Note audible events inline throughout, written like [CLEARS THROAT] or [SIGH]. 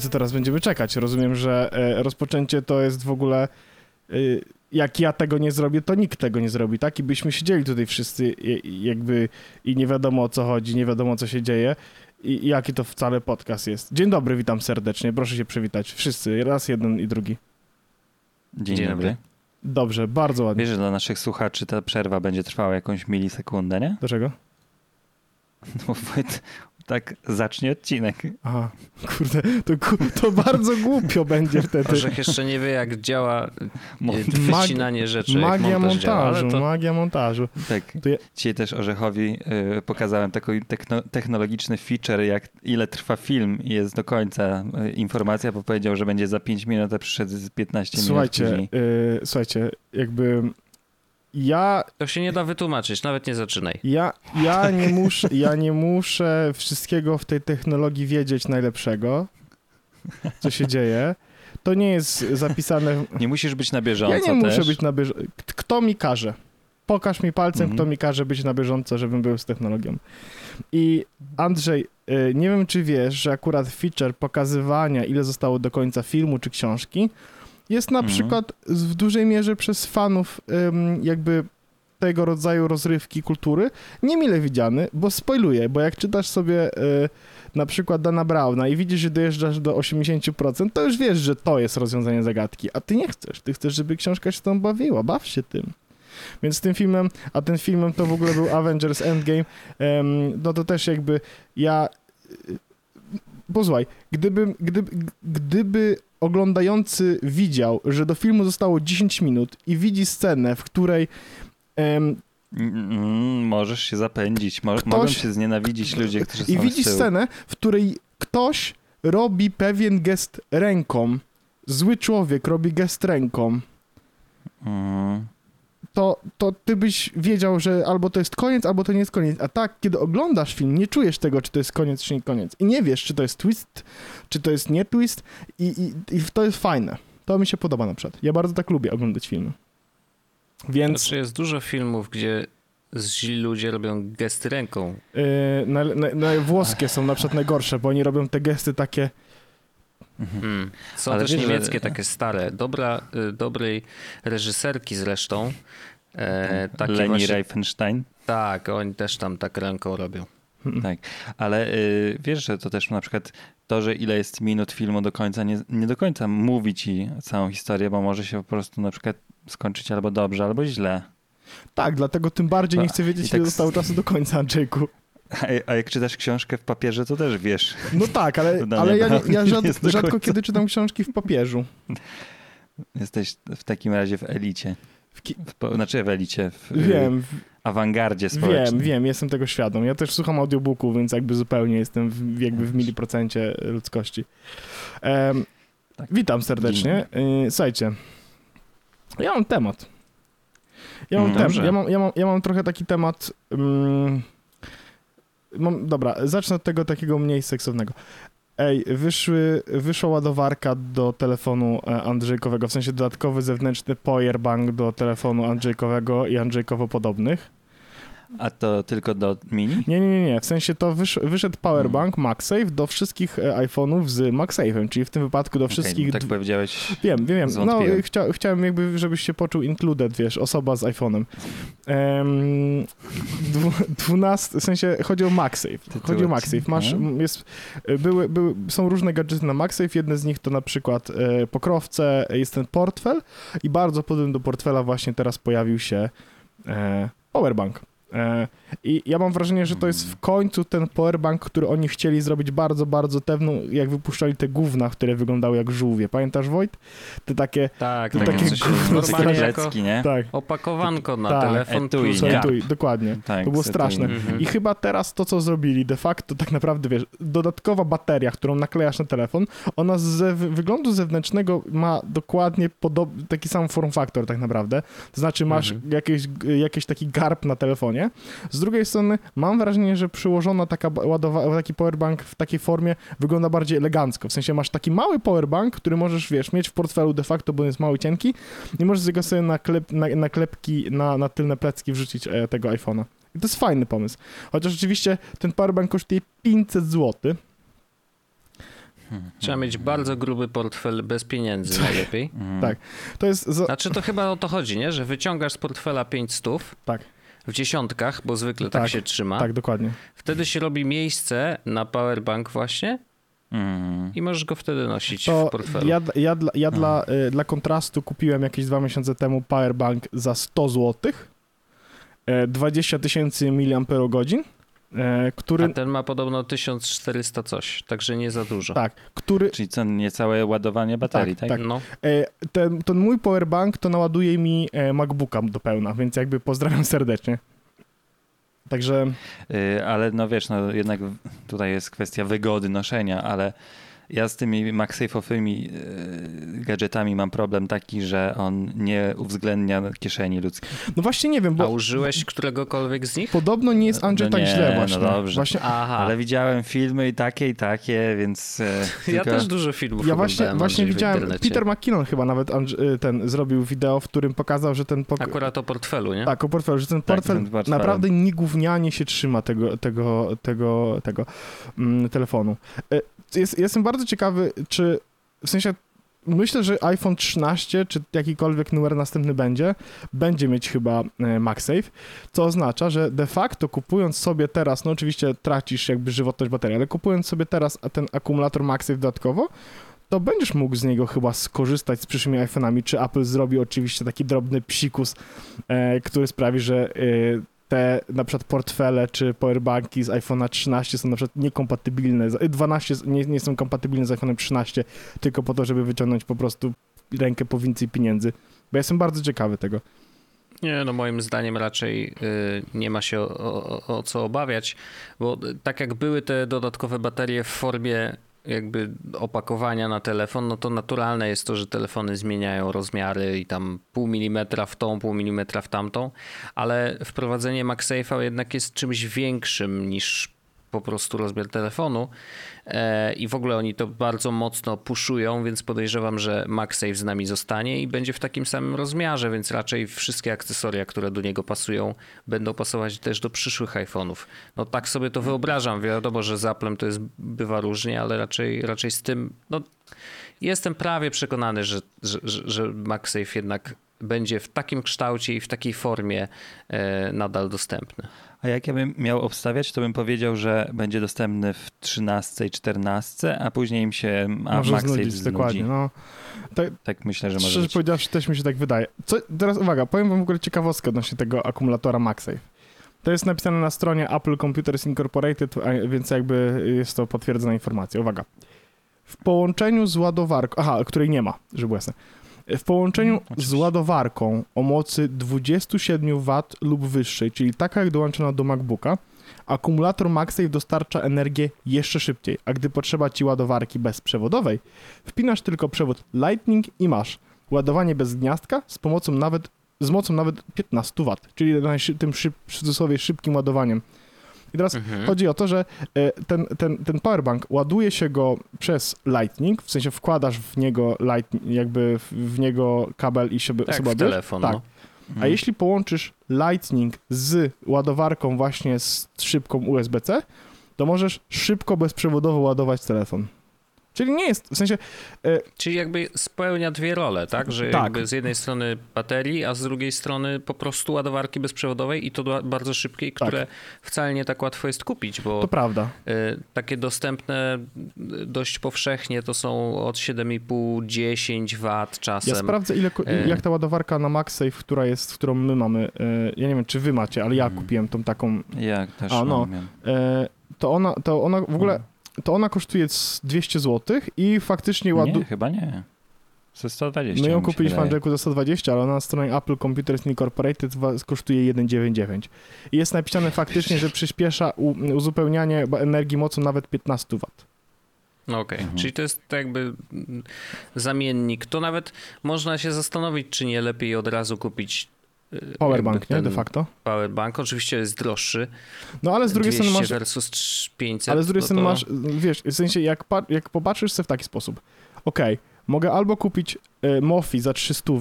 I co teraz będziemy czekać? Rozumiem, że e, rozpoczęcie to jest w ogóle. E, jak ja tego nie zrobię, to nikt tego nie zrobi, tak? I byśmy siedzieli tutaj wszyscy jakby i nie wiadomo o co chodzi, nie wiadomo co się dzieje i, jaki to wcale podcast jest. Dzień dobry, witam serdecznie, proszę się przywitać. Wszyscy, raz jeden i drugi. Dzień, Dzień dobry. dobry. Dobrze, bardzo ładnie. Wiesz, że dla naszych słuchaczy ta przerwa będzie trwała jakąś milisekundę, nie? Dlaczego? [LAUGHS] No, tak zacznie odcinek. Aha, kurde, to, to bardzo głupio będzie [LAUGHS] wtedy. Orzech jeszcze nie wie, jak działa Mo- y, wycinanie rzeczy, Magia montaż działa, montażu, ale to magia montażu. Tak. Ja- Dzisiaj też Orzechowi y, pokazałem taki techno- technologiczny feature, jak ile trwa film i jest do końca y, informacja, bo powiedział, że będzie za 5 minut, a przyszedł z 15 Słuchajcie, minut później. y, słuchajcie, jakby ja to się nie da wytłumaczyć, nawet nie zaczynaj. Ja, ja, nie muszę, ja nie muszę wszystkiego w tej technologii wiedzieć najlepszego, co się dzieje. To nie jest zapisane. w- Nie musisz być na bieżąco Ja nie też. muszę być na bieżąco. Kto mi każe? Pokaż mi palcem, Mhm. kto mi każe być na bieżąco, żebym był z technologią. I Andrzej, y, nie wiem, czy wiesz, że akurat feature pokazywania, ile zostało do końca filmu czy książki, jest na Mhm. przykład w dużej mierze przez fanów jakby tego rodzaju rozrywki kultury niemile widziany, bo spoiluje, bo jak czytasz sobie y, na przykład Dana Browna i widzisz, że dojeżdżasz do 80%, to już wiesz, że to jest rozwiązanie zagadki, a ty nie chcesz. Ty chcesz, żeby książka się tą bawiła, baw się tym. Więc tym filmem, a ten filmem to w ogóle był Avengers Endgame, no to też jakby ja... y, Posłuchaj, gdyby, gdyby, gdyby oglądający widział, że do filmu zostało 10 minut i widzi scenę, w której em, Mm, możesz się zapędzić. Mo- Ktoś- Mogą się znienawidzić ludzie, którzy są I widzisz scenę, w której ktoś robi pewien gest ręką, zły człowiek robi gest ręką, Mm. To, to ty byś wiedział, że albo to jest koniec, albo to nie jest koniec. A tak, kiedy oglądasz film, nie czujesz tego, czy to jest koniec, czy nie koniec. I nie wiesz, czy to jest twist, czy to jest nie twist i, i, i to jest fajne. To mi się podoba na przykład. Ja bardzo tak lubię oglądać filmy. Więc Znaczy jest dużo filmów, gdzie źli ludzie robią gesty ręką. yy, na, na, na włoskie są na przykład najgorsze, bo oni robią te gesty takie. Mm. Są Ale też wiesz, że- niemieckie takie stare, dobra, y, dobrej reżyserki zresztą. E, takie Leni właśnie, Riefenstein. tak, oni też tam tak ręką robią. [LAUGHS] Tak, ale y, wiesz, że to też na przykład to, że ile jest minut filmu do końca, nie, nie do końca mówi ci całą historię, bo może się po prostu na przykład skończyć albo dobrze, albo źle. Tak, dlatego tym bardziej nie No, chcę wiedzieć, tak ile s- zostało czasu do końca, Andrzejku. A, a jak czytasz książkę w papierze, to też wiesz. No tak, ale, Dania [LAUGHS] ale ja, ja rzad, rzadko kiedy czytam książki w papieżu. Jesteś w takim razie w elicie. W ki- W, znaczy w elicie, w y, Wiem, w- awangardzie społecznej. wiem, wiem, jestem tego świadom. Ja też słucham audiobooku, więc jakby zupełnie jestem w, jakby w miliprocencie ludzkości. Em, Tak. Witam serdecznie. Y, Słuchajcie, ja mam temat. Ja mam, Mm, tem, dobrze. ja mam, ja mam, ja mam trochę taki temat... mam, dobra, zacznę od tego takiego mniej seksownego. Ej, wyszły, wyszła ładowarka do telefonu e, Andrzejkowego, w sensie dodatkowy zewnętrzny powerbank do telefonu Andrzejkowego i Andrzejkowo podobnych. A to tylko do mini? Nie, nie, nie. W sensie to wysz, wyszedł powerbank MagSafe do wszystkich e, iPhone'ów z MagSafe'em, czyli w tym wypadku do wszystkich... Okej, tak dw- powiedziałeś. Wiem, wiem, wiem. No, chcia, chciałem jakby, żebyś się poczuł included, wiesz, osoba z iPhone'em. Um, dwunast, w sensie chodzi o MagSafe. Tytuł Chodzi o MagSafe. Masz, jest, y, były, były, są różne gadżety na MagSafe, jedne z nich to na przykład e, pokrowce, jest ten portfel i bardzo podobny do portfela właśnie teraz pojawił się e, powerbank. E, I ja mam wrażenie, że to jest w końcu ten powerbank, który oni chcieli zrobić bardzo, bardzo tewno, jak wypuszczali te gówna, które wyglądały jak żółwie. Pamiętasz, Wojt? Te takie, Tak, To takie takie gówno normalnie jako nie? tak, opakowanko na Tak, telefon. etui, plus nie? etui, dokładnie. Tak, To było straszne. etui. Mhm. I chyba teraz to, co zrobili, de facto tak naprawdę, wiesz, dodatkowa bateria, którą naklejasz na telefon, ona z ze- wyglądu zewnętrznego ma dokładnie podob- taki sam form factor tak naprawdę. To znaczy masz Mhm. jakieś, jakiś taki garb na telefonie. Z drugiej strony mam wrażenie, że przyłożona taka ładowa- taki powerbank w takiej formie wygląda bardziej elegancko. W sensie masz taki mały powerbank, który możesz, wiesz, mieć w portfelu de facto, bo on jest mały, cienki i możesz z niego sobie na, klep, na, na klepki, na, na tylne plecki wrzucić e, tego iPhone'a. I to jest fajny pomysł. Chociaż rzeczywiście ten powerbank kosztuje 500 zł. Mhm. Trzeba mieć bardzo gruby portfel bez pieniędzy najlepiej. Mhm. Tak. To jest... Znaczy to chyba o to chodzi, nie? Że wyciągasz z portfela 5 stów Tak. W dziesiątkach, bo zwykle tak, Tak, się trzyma. Tak, dokładnie. Wtedy się robi miejsce na powerbank właśnie Mhm. i możesz go wtedy nosić To w portfelu. ja, ja, dla, ja dla, y, dla kontrastu kupiłem jakieś dwa miesiące temu powerbank za 100 zł. E, 20 tysięcy mAh, który... A ten ma podobno 1400 coś, także nie za dużo. Tak, który... Czyli co, niecałe ładowanie baterii, tak? tak. No, E, ten, ten mój powerbank to naładuje mi e, MacBooka do pełna, więc jakby pozdrawiam serdecznie. Także ale no wiesz, no jednak tutaj jest kwestia wygody noszenia, ale ja z tymi MagSafe'owymi y, gadżetami mam problem taki, że on nie uwzględnia kieszeni ludzkiej. No właśnie nie wiem, a bo użyłeś któregokolwiek z nich? podobno nie jest Andrzej No tak nie, źle no właśnie. dobrze. właśnie Aha, Ale widziałem filmy i takie, i takie, więc... e, ja tylko- też dużo filmów ja właśnie, właśnie widziałem. Peter McKinnon chyba nawet y, ten zrobił wideo, w którym pokazał, że ten pok- Akurat o portfelu, nie? Tak, o portfelu, że ten Tak, portfel ten portfel. naprawdę niegównianie się trzyma tego, tego, tego, tego mm, telefonu. E, Jest, jestem bardzo ciekawy, czy w sensie myślę, że iPhone 13, czy jakikolwiek numer następny będzie, będzie mieć chyba e, MagSafe, co oznacza, że de facto kupując sobie teraz, no oczywiście tracisz jakby żywotność baterii, ale kupując sobie teraz ten akumulator MagSafe dodatkowo, to będziesz mógł z niego chyba skorzystać z przyszłymi iPhone'ami, czy Apple zrobi oczywiście taki drobny psikus, e, który sprawi, że e, te na przykład portfele czy powerbanki z iPhone'a 13 są na przykład niekompatybilne, z- 12 z- nie, nie są kompatybilne z iPhone'em 13, tylko po to, żeby wyciągnąć po prostu rękę po więcej pieniędzy. Bo ja jestem bardzo ciekawy tego. Nie, no moim zdaniem raczej y, nie ma się o, o, o co obawiać, bo tak jak były te dodatkowe baterie w formie jakby opakowania na telefon, no to naturalne jest to, że telefony zmieniają rozmiary i tam pół milimetra w tą, pół milimetra w tamtą, ale wprowadzenie MagSafe'a jednak jest czymś większym niż po prostu rozmiar telefonu e, i w ogóle oni to bardzo mocno puszują, więc podejrzewam, że MagSafe z nami zostanie i będzie w takim samym rozmiarze, więc raczej wszystkie akcesoria, które do niego pasują, będą pasować też do przyszłych iPhone'ów. No tak sobie to wyobrażam. Wiadomo, że z to jest, bywa różnie, ale raczej, raczej z tym, no jestem prawie przekonany, że, że, że, że MagSafe jednak będzie w takim kształcie i w takiej formie e, nadal dostępny. A jak ja bym miał obstawiać, to bym powiedział, że będzie dostępny w 13 i 14, a później im się a Może MagSafe znudzić, znudzi. dokładnie. No. Tak, Tak myślę, że może szczerze być. powiedziawszy, też mi się tak wydaje. Co, teraz uwaga, powiem wam w ogóle ciekawostkę odnośnie tego akumulatora MagSafe. To jest napisane na stronie Apple Computers Incorporated, więc jakby jest to potwierdzona informacja. Uwaga. W połączeniu z ładowarką, aha, której nie ma, żeby było jasne. W połączeniu Mm, z ładowarką o mocy 27 W lub wyższej, czyli taka jak dołączona do MacBooka, akumulator MagSafe dostarcza energię jeszcze szybciej, a gdy potrzeba ci ładowarki bezprzewodowej, wpinasz tylko przewód Lightning i masz ładowanie bez gniazdka z pomocą nawet, z mocą nawet 15 W, czyli tym szyb, w cudzysłowie szybkim ładowaniem. I teraz Mhm. Chodzi o to, że e, ten, ten, ten powerbank ładuje się go przez Lightning, w sensie wkładasz w niego light, jakby w, niego kabel i się Tak, sobie telefon. Tak. No. A Mhm. jeśli połączysz Lightning z ładowarką właśnie z szybką USB-C, to możesz szybko bezprzewodowo ładować telefon. Czyli nie jest, w sensie, e, Czyli jakby spełnia dwie role, tak? Że Tak. jakby z jednej strony baterii, a z drugiej strony po prostu ładowarki bezprzewodowej i to bardzo szybkiej, które wcale nie tak łatwo jest kupić, bo to prawda. y, takie dostępne y, dość powszechnie to są od 7,5-10 W czasem. Ja sprawdzę, ile, E. jak ta ładowarka na MagSafe, która jest, którą my mamy, e, ja nie wiem, czy wy macie, ale ja Mhm. kupiłem tą taką, Ja też A, no. e, to ona, to ona w ogóle, to ona kosztuje z 200 zł i faktycznie ładu... Nie, chyba nie. Ze 120 My ją kupiliśmy w. Andrzeku za 120, ale ona na stronie Apple Computers Incorporated kosztuje 1,99. I jest napisane faktycznie, że przyspiesza uzupełnianie energii mocą nawet 15 W. No Okej, Mhm. czyli to jest jakby zamiennik. To nawet można się zastanowić, czy nie lepiej od razu kupić Powerbank, jakby nie? De facto. Powerbank oczywiście jest droższy. No ale z drugiej 200 strony masz versus trz- 500. Ale z drugiej no strony to- masz, wiesz, w sensie jak, jak popatrzysz sobie w taki sposób, okej, mogę albo kupić e, Mofi za 300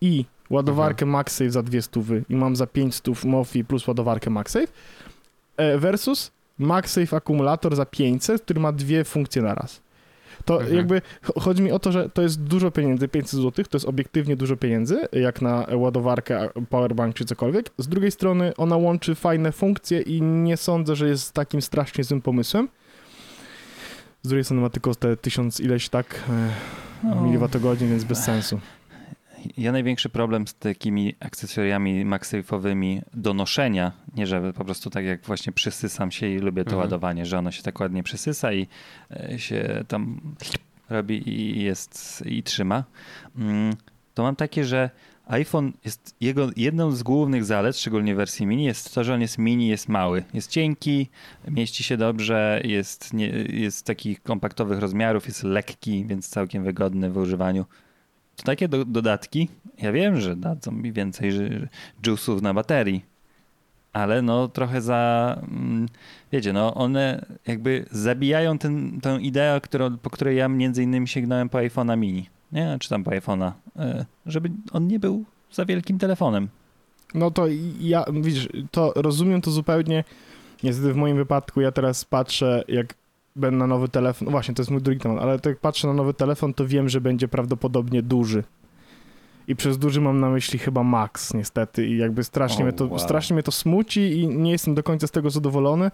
i ładowarkę MagSafe za 200 i mam za 500 Mofi plus ładowarkę MagSafe e, versus MagSafe akumulator za 500, który ma dwie funkcje na raz. To Mhm. jakby ch- chodzi mi o to, że to jest dużo pieniędzy, 500 zł, to jest obiektywnie dużo pieniędzy, jak na ładowarkę, powerbank czy cokolwiek. Z drugiej strony ona łączy fajne funkcje i nie sądzę, że jest takim strasznie złym pomysłem. Z drugiej strony ma tylko te tysiąc ileś tak e, No. miliwatogodzin, więc bez sensu. Ja największy problem z takimi akcesoriami MagSafe'owymi do noszenia, nie że po prostu tak jak właśnie przysysam się i lubię to Mhm. ładowanie, że ono się tak ładnie przysysa i e, się tam robi i jest i trzyma. Mm, To mam takie, że iPhone jest jego jedną z głównych zalet, szczególnie w wersji mini, jest to, że on jest mini, jest mały. Jest cienki, mieści się dobrze, jest, nie, jest takich kompaktowych rozmiarów, jest lekki, więc całkiem wygodny w używaniu. To takie do, dodatki, ja wiem, że dadzą mi więcej juice'ów na baterii, ale no trochę za, mm, wiecie, no one jakby zabijają ten, tę ideę, którą, po której ja między innymi sięgnąłem po iPhone'a mini, nie, czy tam po iPhone'a, e, żeby on nie był za wielkim telefonem. No to ja, widzisz, to rozumiem to zupełnie. Niestety w moim wypadku ja teraz patrzę, jak będę na nowy telefon, no właśnie, to jest mój drugi temat, ale jak patrzę na nowy telefon, to wiem, że będzie prawdopodobnie duży. I przez duży mam na myśli chyba Max, niestety. I jakby strasznie, O, mnie to, wow. strasznie mnie to smuci i nie jestem do końca z tego zadowolony,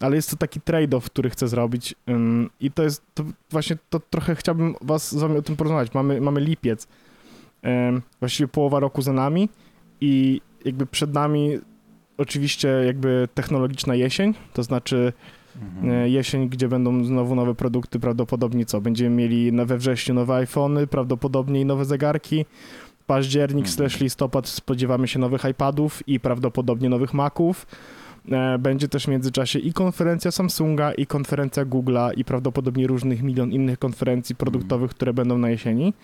ale jest to taki trade-off, który chcę zrobić. Ym, I to jest, to właśnie to trochę chciałbym was z wami o tym porozmawiać. Mamy, mamy lipiec, Ym, właściwie połowa roku za nami i jakby przed nami oczywiście jakby technologiczna jesień, to znaczy Mhm. e, jesień, gdzie będą znowu nowe produkty, prawdopodobnie co? Będziemy mieli we wrześniu nowe iPhony, prawdopodobnie i nowe zegarki. Październik Mhm. slash listopad spodziewamy się nowych iPadów i prawdopodobnie nowych Maców. E, Będzie też w międzyczasie i konferencja Samsunga, i konferencja Google'a, i prawdopodobnie różnych milion innych konferencji produktowych, które będą na jesieni.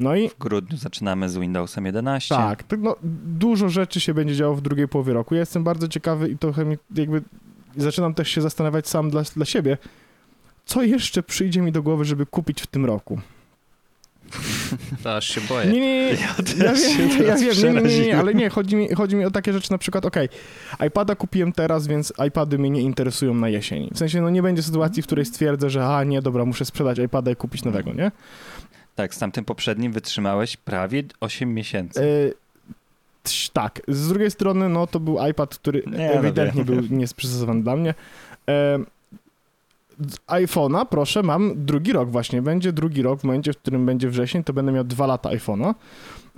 No i W grudniu zaczynamy z Windowsem 11. tak, no, dużo rzeczy się będzie działo w drugiej połowie roku. Ja jestem bardzo ciekawy i trochę mi jakby zaczynam też się zastanawiać sam dla, dla siebie, co jeszcze przyjdzie mi do głowy, żeby kupić w tym roku. To aż się boję. Nie, nie, nie, Ja ja, wiem, ja wiem, nie, nie, nie, nie, ale nie, chodzi mi, chodzi mi o takie rzeczy na przykład, okej, iPada kupiłem teraz, więc iPady mnie nie interesują na jesieni. W sensie, no nie będzie sytuacji, w której stwierdzę, że a nie, dobra, muszę sprzedać iPada i kupić nowego, nie? Tak, z tamtym poprzednim wytrzymałeś prawie 8 miesięcy. E, tś, tak. Z drugiej strony, no to był iPad, który Nie, no ewidentnie wiem. był niesprzystosowany dla mnie. E, iPhone'a, proszę, mam drugi rok właśnie. Będzie drugi rok, w momencie, w którym będzie wrzesień, to będę miał dwa lata iPhone'a.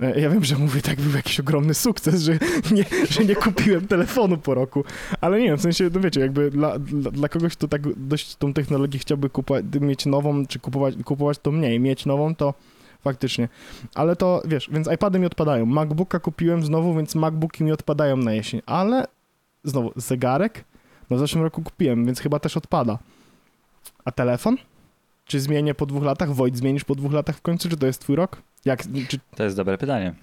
E, Ja wiem, że mówię, tak był jakiś ogromny sukces, że nie, że nie kupiłem telefonu po roku, ale nie wiem, w sensie, no wiecie, jakby dla, dla, dla kogoś, kto tak dość tą technologię chciałby kupować, mieć nową, czy kupować, kupować to mniej, mieć nową, to faktycznie. Ale to, wiesz, więc iPady mi odpadają. MacBooka kupiłem znowu, więc MacBooki mi odpadają na jesień, ale znowu, zegarek, no w zeszłym roku kupiłem, więc chyba też odpada. A telefon? Czy zmienię po dwóch latach? Wojt, zmienisz po dwóch latach w końcu? Czy to jest twój rok? Jak, czy, To jest dobre pytanie.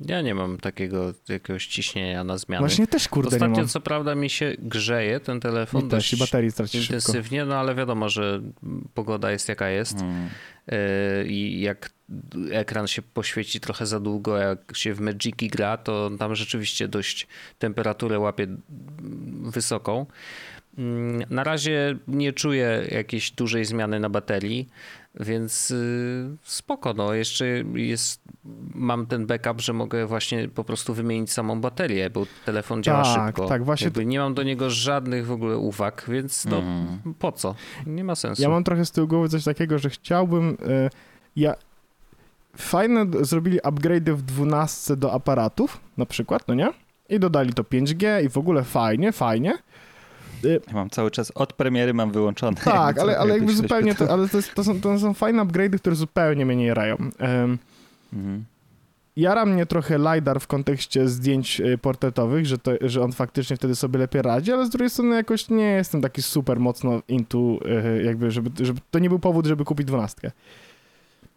Ja nie mam takiego jakiegoś ciśnienia na zmiany. właśnie też kurde nie Ostatnio mam. co prawda mi się grzeje ten telefon i dość baterii traci szybko. intensywnie, no ale wiadomo, że pogoda jest jaka jest Hmm. Yy, i jak ekran się poświeci trochę za długo, jak się w Magiki gra, to tam rzeczywiście dość temperaturę łapie wysoką. Mm, na razie nie czuję jakiejś dużej zmiany na baterii, więc y, spoko, no jeszcze jest, mam ten backup, że mogę właśnie po prostu wymienić samą baterię, bo telefon działa Tak, szybko. tak, właśnie Jakby nie mam do niego żadnych w ogóle uwag, więc no Mhm. po co? Nie ma sensu. Ja mam trochę z tyłu głowy coś takiego, że chciałbym. y, ja. Fajne zrobili upgrade'y w 12 do aparatów, na przykład, no nie? I dodali to 5G i w ogóle fajnie, fajnie. Ja mam cały czas od premiery mam wyłączone. Tak, [LAUGHS] ale, ale jakby zupełnie to, ale to, jest, to, są, to są fajne upgrade'y, które zupełnie mnie nie jarają. Em, Mhm. Jara mnie trochę LiDAR w kontekście zdjęć y, portretowych, że, to, że on faktycznie wtedy sobie lepiej radzi, ale z drugiej strony jakoś nie jestem taki super mocno into, y, jakby, żeby, żeby to nie był powód, żeby kupić dwunastkę.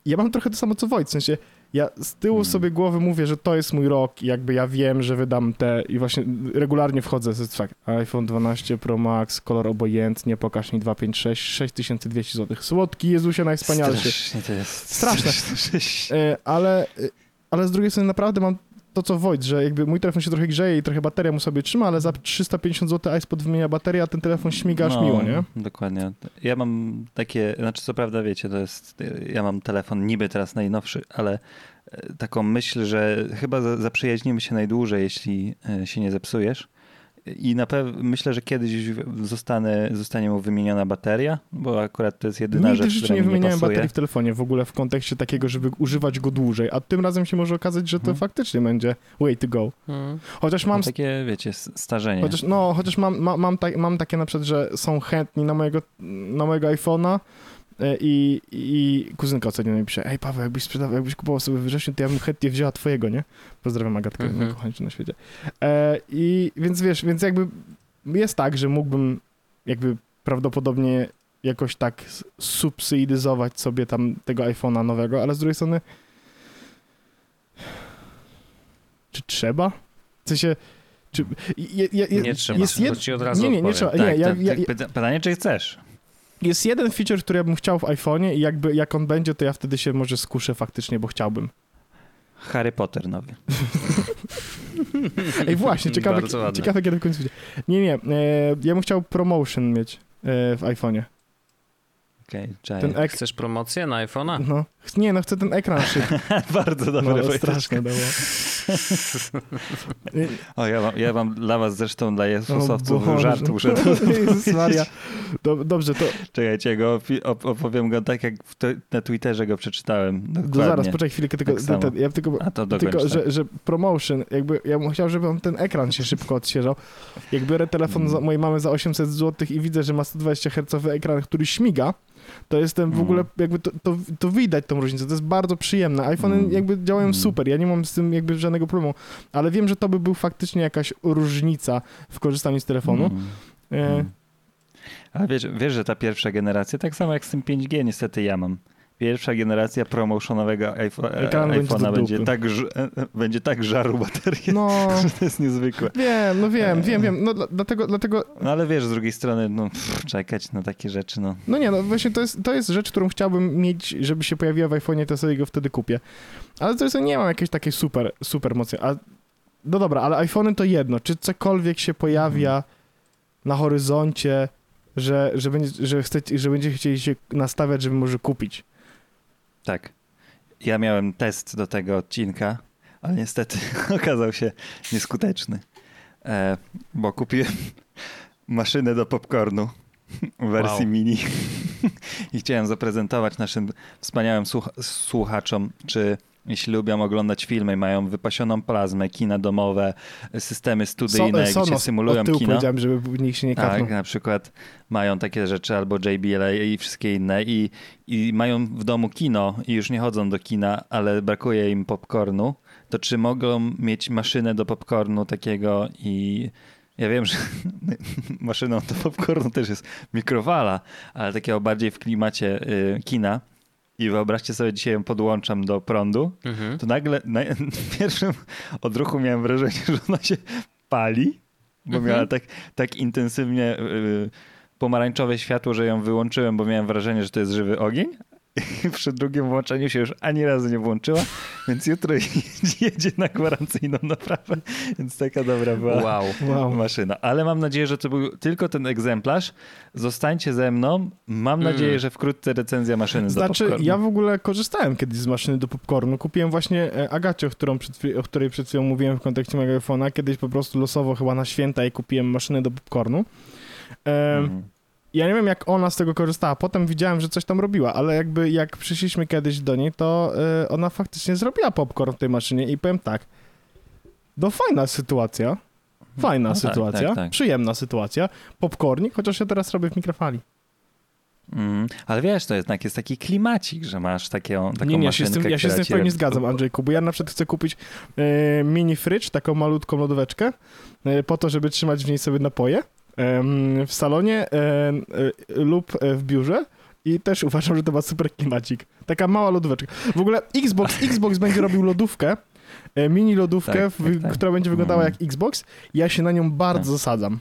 Ja mam trochę to samo co Wojt, w sensie ja z tyłu Hmm. sobie głowy mówię, że to jest mój rok i jakby ja wiem, że wydam te i właśnie regularnie wchodzę z tak, iPhone 12 Pro Max, kolor obojętnie, pokaż mi 256, 6200 zł. Słodki Jezusie najwspanialszy. Strasznie to jest. Straszne. straszne. [LAUGHS] Ale, e, ale z drugiej strony naprawdę mam to, co Wojt, że jakby mój telefon się trochę grzeje i trochę bateria mu sobie trzyma, ale za 350 zł iSpot wymienia baterię, a ten telefon śmiga aż No, miło, nie? Dokładnie. Ja mam takie, znaczy co prawda wiecie, to jest, ja mam telefon niby teraz najnowszy, ale e, taką myśl, że chyba za- zaprzyjaźnimy się najdłużej, jeśli e, się nie zepsujesz. I na pewno myślę, że kiedyś zostanę, zostanie mu wymieniona bateria, bo akurat to jest jedyna Nigdy w rzecz, która nie mi nie wymieniałem pasuje. baterii w telefonie w ogóle w kontekście takiego, żeby używać go dłużej, a tym razem się może okazać, że to Mhm. faktycznie będzie way to go. Mhm. Chociaż mam No, takie, wiecie, starzenie. Chociaż, no, chociaż mam, ma, mam, tak, mam takie na przykład, że są chętni na mojego, na mojego iPhone'a i, i kuzynka ostatnio mi pisze, ej Paweł, jakbyś sprzedawał, jakbyś kupował sobie we wrześniu, to ja bym chętnie wzięła twojego, nie? Pozdrawiam Agatkę, Mhm. najkochańszą na świecie. E, I więc wiesz, więc jakby jest tak, że mógłbym jakby prawdopodobnie jakoś tak subsydizować sobie tam tego iPhone'a nowego, ale z drugiej strony czy trzeba? W sensie, czy... Je, je, je, Nie trzeba, jest jed... od razu Nie, nie, nie trzeba. tak, nie, ja, tak, ja, pyta- pytanie, czy chcesz? Jest jeden feature, który ja bym chciał w iPhone'ie i jakby jak on będzie, to ja wtedy się może skuszę faktycznie, bo chciałbym. Harry Potter nowy. Ej, właśnie, [LAUGHS] ciekawe, ciekawe kiedy w końcu będzie. Nie, nie, e, ja bym chciał promotion mieć e, w iPhone'ie. Okej, czaję. Ten ek... Chcesz promocję na iPhone'a? No, nie, no chcę ten ekran szybki. [LAUGHS] Bardzo dobre No, Wojtek. straszne było. O, ja mam, ja mam dla was zresztą, dla Jezusowców Boże. żart muszę [LAUGHS] Jezus Maria. Dob- Dobrze, to, Czekajcie, go op- opowiem go tak, jak na Twitterze go przeczytałem. to Dokładnie. zaraz, poczekaj chwilkę, tylko, Tak ten, ja tylko, A to dokończ, tylko tak. że, że promotion, jakby ja bym chciał, żeby on ten ekran się szybko odświeżał. Jak biorę telefon Mm. za, mojej mamy za 800 zł i widzę, że ma 120 Hz ekran, który śmiga, to jestem w Mm. ogóle, jakby to, to, to widać tą różnicę, to jest bardzo przyjemne. iPhone Mm. jakby działają Mm. super, ja nie mam z tym jakby żadnego problemu, ale wiem, że to by był faktycznie jakaś różnica w korzystaniu z telefonu. Mm. E, Mm. Ale wiesz, wiesz, że ta pierwsza generacja, tak samo jak z tym 5G, niestety ja mam. Pierwsza generacja promotionowego będzie iPhone'a będzie, tak, e, e, będzie tak żarł baterię, No, [LAUGHS] że to jest niezwykłe. wiem, no wiem, E. wiem, wiem, no dla- dlatego, dlatego No ale wiesz, z drugiej strony, no pff, czekać na takie rzeczy, no. No nie, no właśnie to jest, to jest rzecz, którą chciałbym mieć, żeby się pojawiła w iPhone'ie, to sobie go wtedy kupię. Ale to jest, nie mam jakiejś takiej super, super mocy. A, no dobra, ale iPhony to jedno. Czy cokolwiek się pojawia Mhm. na horyzoncie, że, że, będzie, że, chcecie, że będziecie chcieli się nastawiać, żeby może kupić? Tak. Ja miałem test do tego odcinka, ale niestety [LAUGHS] okazał się nieskuteczny, e, bo kupiłem [LAUGHS] maszynę do popcornu w wersji Wow. mini [LAUGHS] i chciałem zaprezentować naszym wspaniałym słuch- słuchaczom, czy jeśli lubią oglądać filmy, mają wypasioną plazmę, kina domowe, systemy studyjne, So- gdzie symulują od tyłu kino. powiedziałem, żeby nikt się nie kapnął. Tak, na przykład mają takie rzeczy albo JBL i wszystkie inne i, i mają w domu kino i już nie chodzą do kina, ale brakuje im popcornu, to czy mogą mieć maszynę do popcornu takiego i ja wiem, że [LAUGHS] maszyną do popcornu też jest mikrowala, ale takiego bardziej w klimacie y, kina i wyobraźcie sobie, dzisiaj ją podłączam do prądu, Mhm. to nagle na, [LAUGHS] w pierwszym odruchu miałem wrażenie, że ona się pali, bo Mhm. miała tak, tak intensywnie y, pomarańczowe światło, że ją wyłączyłem, bo miałem wrażenie, że to jest żywy ogień, i przy drugim włączeniu się już ani razu nie włączyła, więc jutro [LAUGHS] jedzie na gwarancyjną naprawę, więc taka dobra była Wow. Wow. maszyna. Ale mam nadzieję, że to był tylko ten egzemplarz. Zostańcie ze mną. Mam Mm. nadzieję, że wkrótce recenzja maszyny do Znaczy, popcornu. ja w ogóle korzystałem kiedyś z maszyny do popcornu. Kupiłem właśnie e, Agacie, o, którą przed, o której przed chwilą mówiłem w kontekście mojego iPhone'a. Kiedyś po prostu losowo chyba na święta i kupiłem maszynę do popcornu. E, Mhm. Ja nie wiem, jak ona z tego korzystała. Potem widziałem, że coś tam robiła, ale jakby jak przyszliśmy kiedyś do niej, to e, ona faktycznie zrobiła popcorn w tej maszynie i powiem tak, no fajna sytuacja. Fajna No tak, sytuacja, tak, tak. przyjemna sytuacja. Popcornik, chociaż ja teraz robię w mikrofali. Mm, ale wiesz, to jednak jest taki klimacik, że masz taką, taką nie, nie, ja się z maszynkę, tym, ja się z tym w pełni zgadzam, Andrzejku, bo ja na przykład chcę kupić e, mini fridge, taką malutką lodóweczkę, e, po to, żeby trzymać w niej sobie napoje w salonie e, lub e, w biurze. I też [LAUGHS] uważam, że to ma super klimacik. Taka mała lodóweczka. W ogóle Xbox, [LAUGHS] Xbox będzie robił lodówkę, e, mini lodówkę, Tak, w, tak, tak. która będzie wyglądała jak Xbox. Ja się na nią bardzo Tak. zasadzam.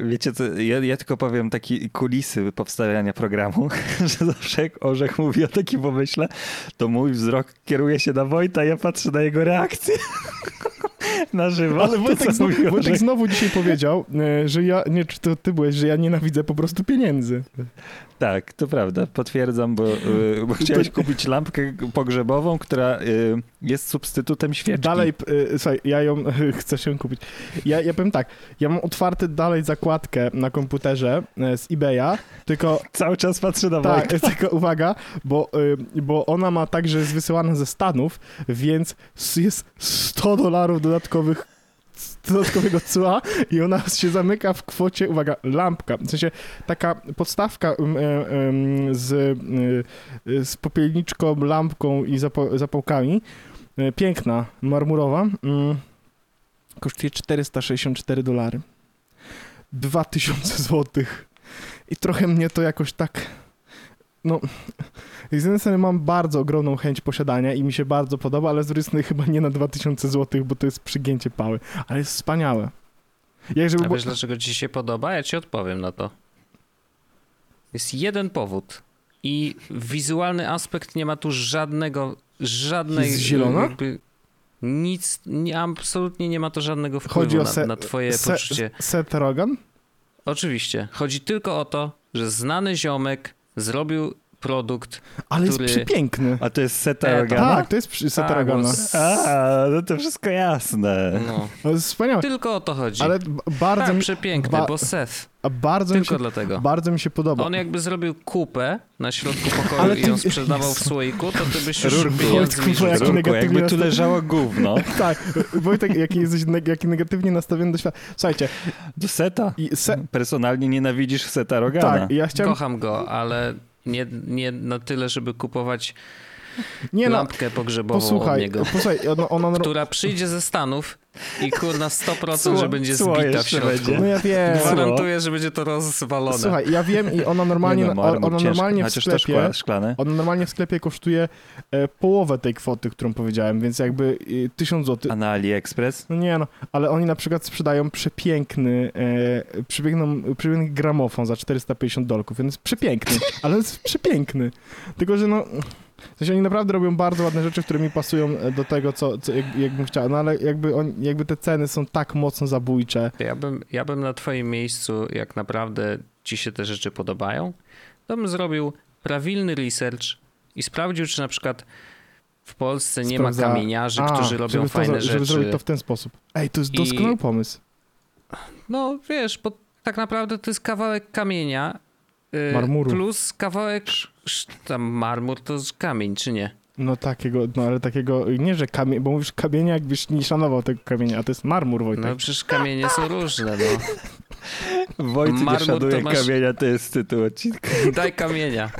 Wiecie co, ja, ja tylko powiem takie kulisy powstawania programu, [LAUGHS] że zawsze jak Orzech mówi o takim pomyśle, to mój wzrok kieruje się na Wojta, ja patrzę na jego reakcję na żywo. Ale Wojtek, znowu, Wojtek znowu dzisiaj powiedział, e, że ja, nie czy to ty byłeś, że ja nienawidzę po prostu pieniędzy. Tak, to prawda, potwierdzam, bo, y, bo chciałeś kupić lampkę pogrzebową, która y, jest substytutem świeczki. Dalej, słuchaj, ja ją [LAUGHS] chcę się kupić. Ja, ja powiem tak, ja mam otwarty dalej zakładkę na komputerze e, z eBaya, tylko Cały czas patrzę na tak, tylko uwaga, bo, bo ona ma tak, że jest wysyłana ze Stanów, więc jest 100 dolarów dodatkowych dodatkowego cła i ona się zamyka w kwocie, uwaga, lampka, w sensie taka podstawka z, y, z popielniczką, lampką i zapałkami, y, piękna, marmurowa, mm, kosztuje 464 dolary. 2000 złotych. I trochę mnie to jakoś tak. No. [LAUGHS] Z jednej strony mam bardzo ogromną chęć posiadania i mi się bardzo podoba, ale z drugiej strony chyba nie na 2000 zł, bo to jest przygięcie pały. Ale jest wspaniałe. Jak żeby A było... wiesz, dlaczego ci się podoba? Ja ci odpowiem na to. Jest jeden powód. I wizualny aspekt nie ma tu żadnego, żadnej... Jest zielona? Nic, nie, absolutnie nie ma to żadnego wpływu Chodzi o na, se- na twoje se- poczucie. Seth Rogen? Oczywiście. Chodzi tylko o to, że znany ziomek zrobił produkt. Ale Który- jest przepiękny. A to jest Seta E? Tak, to jest przy- Seth Tak, Rogena. bo s- A, no to wszystko jasne. No, jest wspaniałe. tylko o to chodzi. Ale bardzo, tak, mi, przepiękny, ba- bo Seth. a bardzo, mi Tylko się, dlatego. bardzo mi się podoba. On jakby zrobił kupę na środku pokoju Ale i ty- ją sprzedawał w słoiku, to ty byś już Rurku. Wojtku, jaki Rurku, jakby tu nastawiony. leżało gówno [LAUGHS] Tak, Wojtek, jaki jesteś neg- jaki negatywnie nastawiony do świata. Słuchajcie, do Seta. i se, Personalnie nienawidzisz Seta Rogana. tak, ja chciałem... Kocham go, ale nie, nie na tyle, żeby kupować Nie no, lampkę pogrzebową od posłuchaj, niego. posłuchaj, ona, ona, Która przyjdzie ze Stanów i kurna 100% Cło- że będzie zbita w środku. będzie. no ja wiem. Gwarantuję, że będzie to rozwalone. Słuchaj, ja wiem i ona normalnie, Nie no, ona ciężko, normalnie w sklepie, szkła- szklane. ona normalnie w sklepie kosztuje e, połowę tej kwoty, którą powiedziałem, więc jakby e, 1000 zł. A na AliExpress? No nie no, ale oni na przykład sprzedają przepiękny, e, przepiękną, przepiękny gramofon za 450 dolków, więc przepiękny, ale jest przepiękny. Tylko, że no, w sensie oni naprawdę robią bardzo ładne rzeczy, które mi pasują e, do tego, co, co jak, jakbym chciał, no ale jakby, on, jakby te ceny są tak mocno zabójcze. Ja bym, ja bym na twoim miejscu, jak naprawdę ci się te rzeczy podobają, to bym zrobił prawilny research i sprawdził, czy na przykład w Polsce nie Sprawdza- ma kamieniarzy, A, którzy robią żeby to fajne Żeby rzeczy. zrobić to w ten sposób. Ej, to jest I- doskonały pomysł. No wiesz, bo tak naprawdę to jest kawałek kamienia Marmuru. plus kawałek, tam marmur to jest kamień, czy nie? No takiego, no ale takiego, nie że kamień, bo mówisz kamienia, jakbyś nie szanował tego kamienia, a to jest marmur, Wojtek. No przecież kamienie są różne, no. [LAUGHS] Wojt nie Marmur to szanuje masz- kamienia, to jest tytuł odcinka. [LAUGHS] Daj kamienia.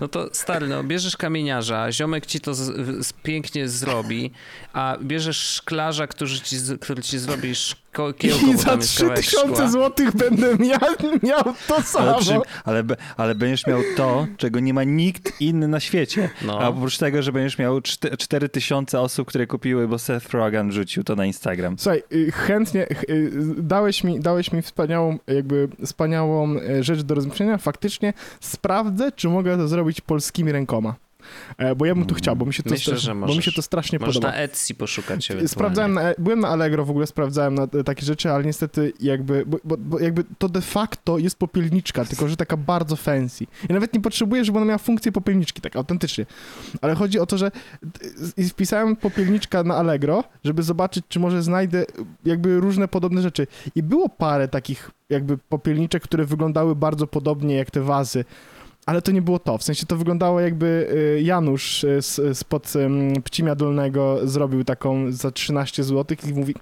No to stary, no bierzesz kamieniarza, ziomek ci to z, z, pięknie zrobi, a bierzesz szklarza, który ci, który ci zrobi sz, ko- kiełko, I za tam jest kawałek 3000 szkła. złotych będę miał, miał to Ale, samo. przy, ale, be- ale będziesz miał to, czego nie ma nikt inny na świecie. No. A oprócz tego, że będziesz miał 4000 osób, które kupiły, bo Seth Rogen rzucił to na Instagram. Słuchaj, y, chętnie ch- y, dałeś mi, dałeś mi wspaniałą, jakby wspaniałą e, rzecz do rozmyślenia. Faktycznie sprawdzę, czy mogę to zrobić polskimi rękoma. E, Bo ja bym tu chciał, bo mi się to, Myślę, bo mi się możesz. to strasznie Możesz podoba. na Etsy poszukać. Sprawdzałem, na, byłem na Allegro, w ogóle sprawdzałem na e, takie rzeczy, ale niestety jakby, bo, bo, bo jakby to de facto jest popielniczka, tylko że taka bardzo fancy. I nawet nie potrzebuję, żeby ona miała funkcję popielniczki, tak autentycznie. Ale chodzi o to, że wpisałem popielniczka na Allegro, żeby zobaczyć, czy może znajdę jakby różne podobne rzeczy. I było parę takich jakby popielniczek, które wyglądały bardzo podobnie jak te wazy. Ale to nie było to, w sensie to wyglądało jakby y, Janusz y, z, spod Pcimia Dolnego zrobił taką za 13 zł i mówi,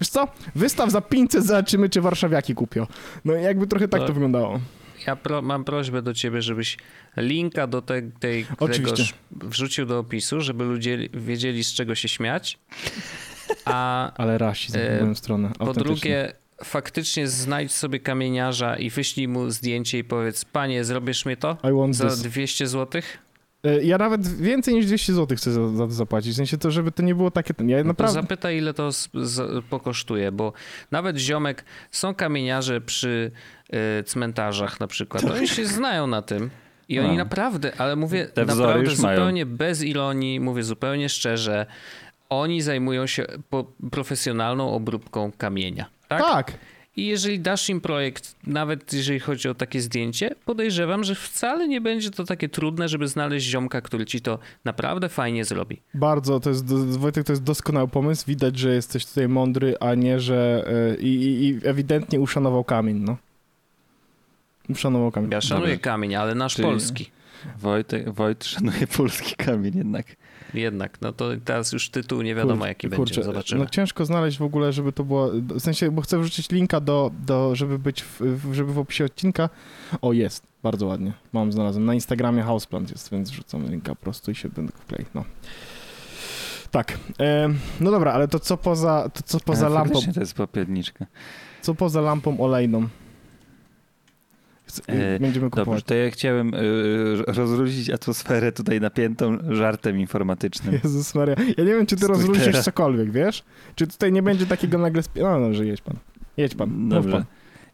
wiesz co, wystaw za 500, zobaczymy czy warszawiaki kupią. No i jakby trochę tak No. to wyglądało. Ja pro, mam prośbę do ciebie, żebyś linka do te, tej, Oczywiście. wrzucił do opisu, żeby ludzie wiedzieli z czego się śmiać. A Ale rasizm E, w moją stronę, po drugie, faktycznie znajdź sobie kamieniarza i wyślij mu zdjęcie i powiedz, panie, zrobisz mi to I want za this. 200 złotych? Y, Ja nawet więcej niż 200 zł chcę za, za to zapłacić, w sensie to, żeby to nie było takie... Ja No naprawdę... zapytaj, ile to z, z, pokosztuje, bo nawet ziomek, są kamieniarze przy y, cmentarzach na przykład, [LAUGHS] oni się znają na tym. I oni No. naprawdę, ale mówię Te naprawdę już mają. zupełnie bez ironii, mówię zupełnie szczerze, oni zajmują się po, profesjonalną obróbką kamienia. Tak? Tak, I jeżeli dasz im projekt, nawet jeżeli chodzi o takie zdjęcie, podejrzewam, że wcale nie będzie to takie trudne, żeby znaleźć ziomka, który ci to naprawdę fajnie zrobi. Bardzo, to jest, Wojtek, to jest doskonały pomysł. Widać, że jesteś tutaj mądry, a nie, że y, i, i, i ewidentnie uszanował kamień, no. Uszanował kamień. Ja szanuję Dobra. kamień, ale nasz Czyli- polski. Wojtek, Wojt szanuje polski kamień jednak. Jednak, no to teraz już tytuł nie wiadomo Kur- jaki kurczę, będzie, zobaczymy. No ciężko znaleźć w ogóle, żeby to było, w sensie, bo chcę wrzucić linka do, do żeby być, w, żeby w opisie odcinka. O, jest, bardzo ładnie, mam znalazłem. Na Instagramie Houseplant jest, więc wrzucam linka po prostu i się będę klei, no. Tak, em, no dobra, ale to co poza, to co poza Ale lampą, To jest popielniczka. co poza lampą olejną? Chce- E, Będziemy Dobrze, kupować. to ja chciałem y, rozluźnić atmosferę tutaj napiętą żartem informatycznym. Jezus Maria, ja nie wiem, czy ty Z rozróżnisz Twittera. cokolwiek, wiesz? Czy tutaj nie będzie takiego nagle... No dobrze, jedź pan. Jedź pan, Dobrze. pan.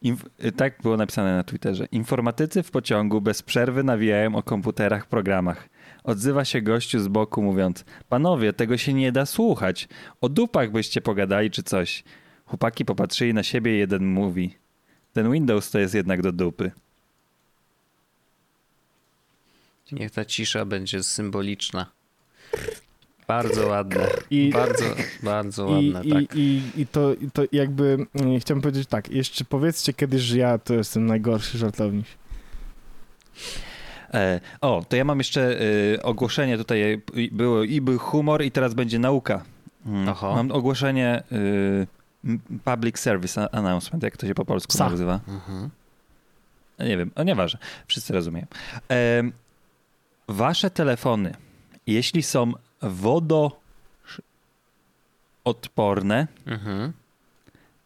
Inf- y, tak było napisane na Twitterze. Informatycy w pociągu bez przerwy nawijają o komputerach, programach. Odzywa się gościu z boku mówiąc, panowie, tego się nie da słuchać. O dupach byście pogadali czy coś. Chłopaki popatrzyli na siebie i jeden mówi, ten Windows to jest jednak do dupy. Niech ta cisza będzie symboliczna. Bardzo ładne. I- Bardzo, bardzo I, ładne, i, tak. i, I to, i to jakby, mm, chciałem powiedzieć tak, jeszcze powiedzcie kiedyś, że ja to jestem najgorszy żartownik. E, o, to ja mam jeszcze e, ogłoszenie tutaj. e, i- Było i był humor, i teraz będzie nauka. Mm, Oho. Mam ogłoszenie e, Public Service Announcement, jak to się po polsku Psa. nazywa. Mhm. Nie wiem, o nieważne, wszyscy rozumieją. E, wasze telefony, jeśli są wodoodporne, Mhm.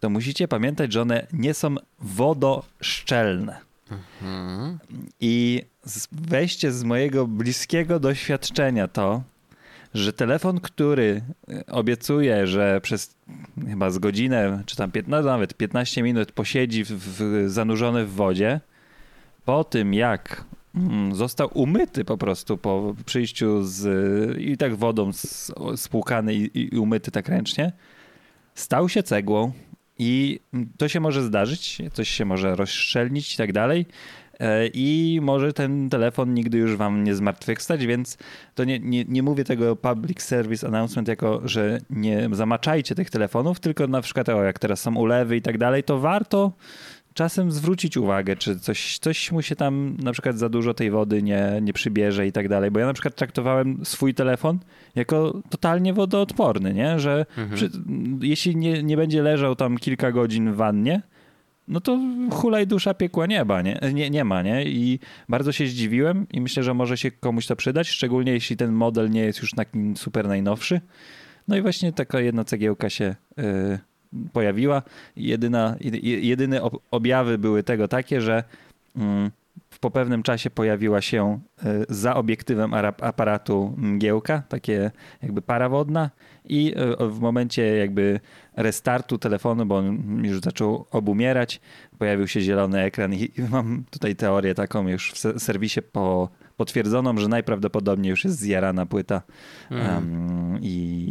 to musicie pamiętać, że one nie są wodoszczelne. Mhm. I weźcie z mojego bliskiego doświadczenia to, że telefon, który y, obiecuje, że przez chyba z godzinę, czy tam 15, nawet 15 minut posiedzi w, w, zanurzony w wodzie, po tym jak został umyty po prostu po przyjściu z i tak wodą spłukany i, i umyty tak ręcznie, stał się cegłą i to się może zdarzyć, coś się może rozszczelnić i tak dalej. E, I może ten telefon nigdy już wam nie zmartwychwstać, więc to nie, nie, nie mówię tego public service announcement jako, że nie zamaczajcie tych telefonów, tylko na przykład o, jak teraz są ulewy i tak dalej, to warto czasem zwrócić uwagę, czy coś, coś mu się tam na przykład za dużo tej wody nie, nie przybierze i tak dalej, bo ja na przykład traktowałem swój telefon jako totalnie wodoodporny, nie? że Mhm. przy, jeśli nie, nie będzie leżał tam kilka godzin w wannie, no to hulaj dusza piekła nieba, nie? Nie, nie ma, nie? I bardzo się zdziwiłem i myślę, że może się komuś to przydać, szczególnie jeśli ten model nie jest już taki super najnowszy. No i właśnie taka jedna cegiełka się y, pojawiła. Jedyna, jedyne objawy były tego takie, że mm, po pewnym czasie pojawiła się e, za obiektywem aparatu mgiełka, takie jakby para wodna i e, w momencie jakby restartu telefonu, bo on już zaczął obumierać, pojawił się zielony ekran i mam tutaj teorię taką już w serwisie po potwierdzoną, że najprawdopodobniej już jest zjarana płyta mm. um, i,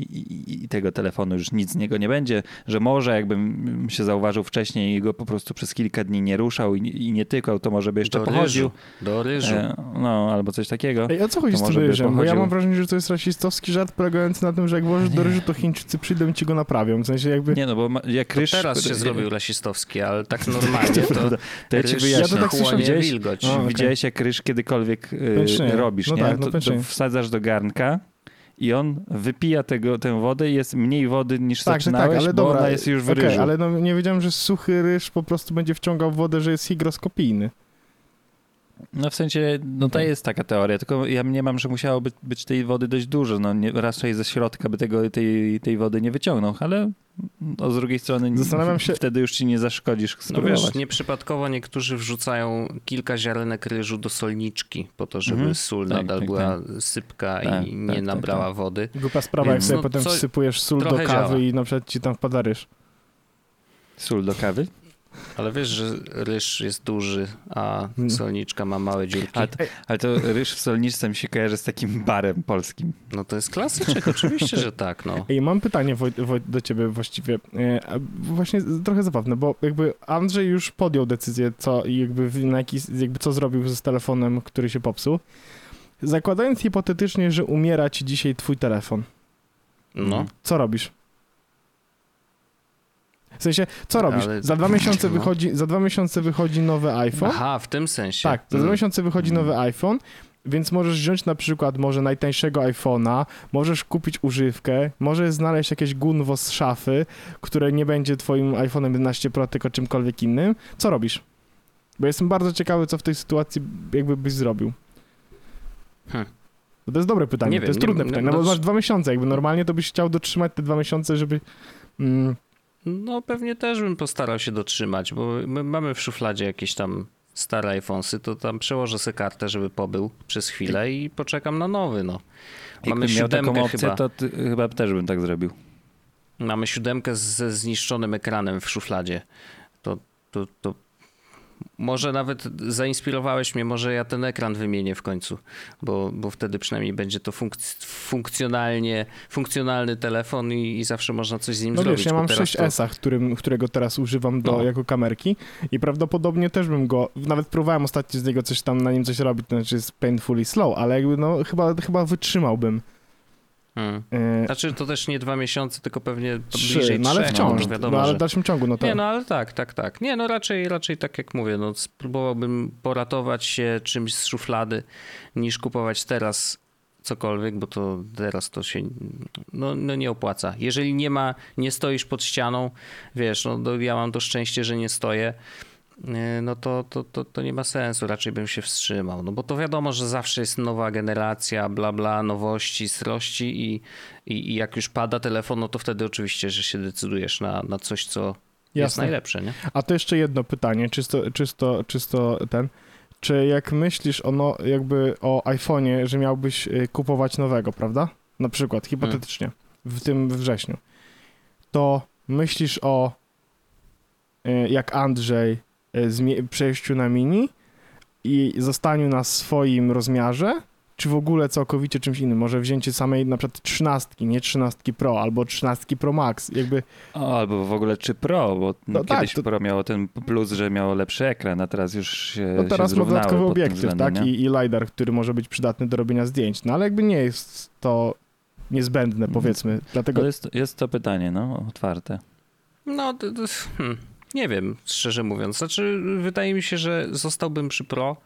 i, i, tego telefonu już nic z niego nie będzie, że może jakbym się zauważył wcześniej i go po prostu przez kilka dni nie ruszał i, i nie tykał, to może by jeszcze Do pochodził. Ryżu. Do ryżu. E, no, albo coś takiego. Ej, o co chodzi z tym ryżem? Bo ja mam wrażenie, że to jest rasistowski żart polegający na tym, że jak włożysz do ryżu, to Chińczycy przyjdą i ci go naprawią. W sensie jakby... Nie no, bo jak ryż... To teraz się zrobił rasistowski, ale tak [LAUGHS] normalnie to, to ja ci wyjaśnię. Ja to tak widziałeś, wilgoć. O, okay. Widziałeś jak ryż kiedykolwiek y, pęcznie. robisz, no nie? Tak, no to, to wsadzasz do garnka i on wypija tego, tę wodę i jest mniej wody niż tak, zaczynałeś, tak, ale bo dobra, ona jest już w okay, ryżu. ale no, nie wiedziałem, że suchy ryż po prostu będzie wciągał wodę, że jest higroskopijny. No w sensie, no to jest taka teoria, tylko ja mniemam, że musiało być, być tej wody dość dużo. No nie, raczej ze środka by tego, tej, tej wody nie wyciągnął, ale no, z drugiej strony Zastanawiam się... wtedy już ci nie zaszkodzisz spróbować. No wiesz, nieprzypadkowo niektórzy wrzucają kilka ziarenek ryżu do solniczki po to, żeby mhm. sól tak, nadal tak, była tak. sypka tak, i nie tak, tak, nabrała tak. wody. Głupia sprawa, Więc, jak sobie no, potem wsypujesz sól do kawy działa. i na przykład ci tam wpada ryż. Sól do kawy? Ale wiesz, że ryż jest duży, a solniczka ma małe dziurki. Ale to, ale to ryż w solniczce mi się kojarzy z takim barem polskim. No to jest klasyczek, oczywiście, że tak. No. Ej, mam pytanie Woj, Woj, do ciebie właściwie. E, właśnie trochę zabawne, bo jakby Andrzej już podjął decyzję, co jakby, na jaki, jakby co zrobił z telefonem, który się popsuł. Zakładając hipotetycznie, że umiera ci dzisiaj twój telefon. No. Co robisz? W sensie, co robisz? Ale... Za dwa miesiące no. wychodzi, za dwa miesiące wychodzi nowy iPhone. Aha, w tym sensie. Tak, za dwa mm. miesiące wychodzi mm. nowy iPhone, więc możesz wziąć na przykład może najtańszego iPhone'a, możesz kupić używkę, możesz znaleźć jakieś gunwo z szafy, które nie będzie twoim iPhone'em 11 Pro, tylko czymkolwiek innym. Co robisz? Bo jestem bardzo ciekawy, co w tej sytuacji jakby byś zrobił. Hmm. To jest dobre pytanie, nie to wiem, jest trudne pytanie, no, no bo masz dwa miesiące, jakby normalnie to byś chciał dotrzymać te dwa miesiące, żeby... Mm, no pewnie też bym postarał się dotrzymać, bo my mamy w szufladzie jakieś tam stare iPhonesy, to tam przełożę sobie kartę, żeby pobył przez chwilę i poczekam na nowy, no. Mamy miał taką opcję, chyba. to ty, chyba też bym tak zrobił. Mamy siódemkę ze zniszczonym ekranem w szufladzie. To, to, to może nawet zainspirowałeś mnie, może ja ten ekran wymienię w końcu, bo, bo wtedy przynajmniej będzie to funk- funkcjonalnie, funkcjonalny telefon i, i, zawsze można coś z nim no zrobić. Wiesz, ja mam 6S, to... którym, którego teraz używam do, no. jako kamerki i prawdopodobnie też bym go, nawet próbowałem ostatnio z niego coś tam, na nim coś robić, to znaczy jest painfully slow, ale jakby no chyba, chyba wytrzymałbym. Hmm. E, znaczy to też nie dwa miesiące, tylko pewnie trzy, bliżej no ale wciąż, no, wiadomo, no, ale w dalszym ciągu, no to... Nie, no ale tak, tak, tak. Nie, no raczej, raczej tak jak mówię, no spróbowałbym poratować się czymś z szuflady, niż kupować teraz cokolwiek, bo to teraz to się no, no nie opłaca. Jeżeli nie ma, nie stoisz pod ścianą, wiesz, no ja mam to szczęście, że nie stoję, no to, to, to, to nie ma sensu, raczej bym się wstrzymał. No bo to wiadomo, że zawsze jest nowa generacja, bla bla, nowości, srości i, i, i jak już pada telefon, no to wtedy oczywiście, że się decydujesz na, na coś, co Jasne. jest najlepsze. Nie? A to jeszcze jedno pytanie, czysto, czysto, czysto ten. Czy jak myślisz o, no, jakby o iPhone'ie, że miałbyś y, kupować nowego, prawda? Na przykład, hipotetycznie, w tym wrześniu, to myślisz o y, jak Andrzej E, przejściu na mini i zostaniu na swoim rozmiarze, czy w ogóle całkowicie czymś innym? Może wzięcie samej na przykład trzynastki, nie trzynastki Pro, albo trzynastki Pro Max, jakby... O, albo w ogóle czy Pro, bo no tak, kiedyś to... Pro miało ten plus, że miało lepszy ekran, a teraz już się No teraz ma dodatkowy obiektyw, tak? I, I LiDAR, który może być przydatny do robienia zdjęć, no ale jakby nie jest to niezbędne, mhm. powiedzmy, dlatego... jest, jest to pytanie, no, otwarte. No, to, to, hmm. Nie wiem, szczerze mówiąc. Znaczy, wydaje mi się, że zostałbym przy Pro,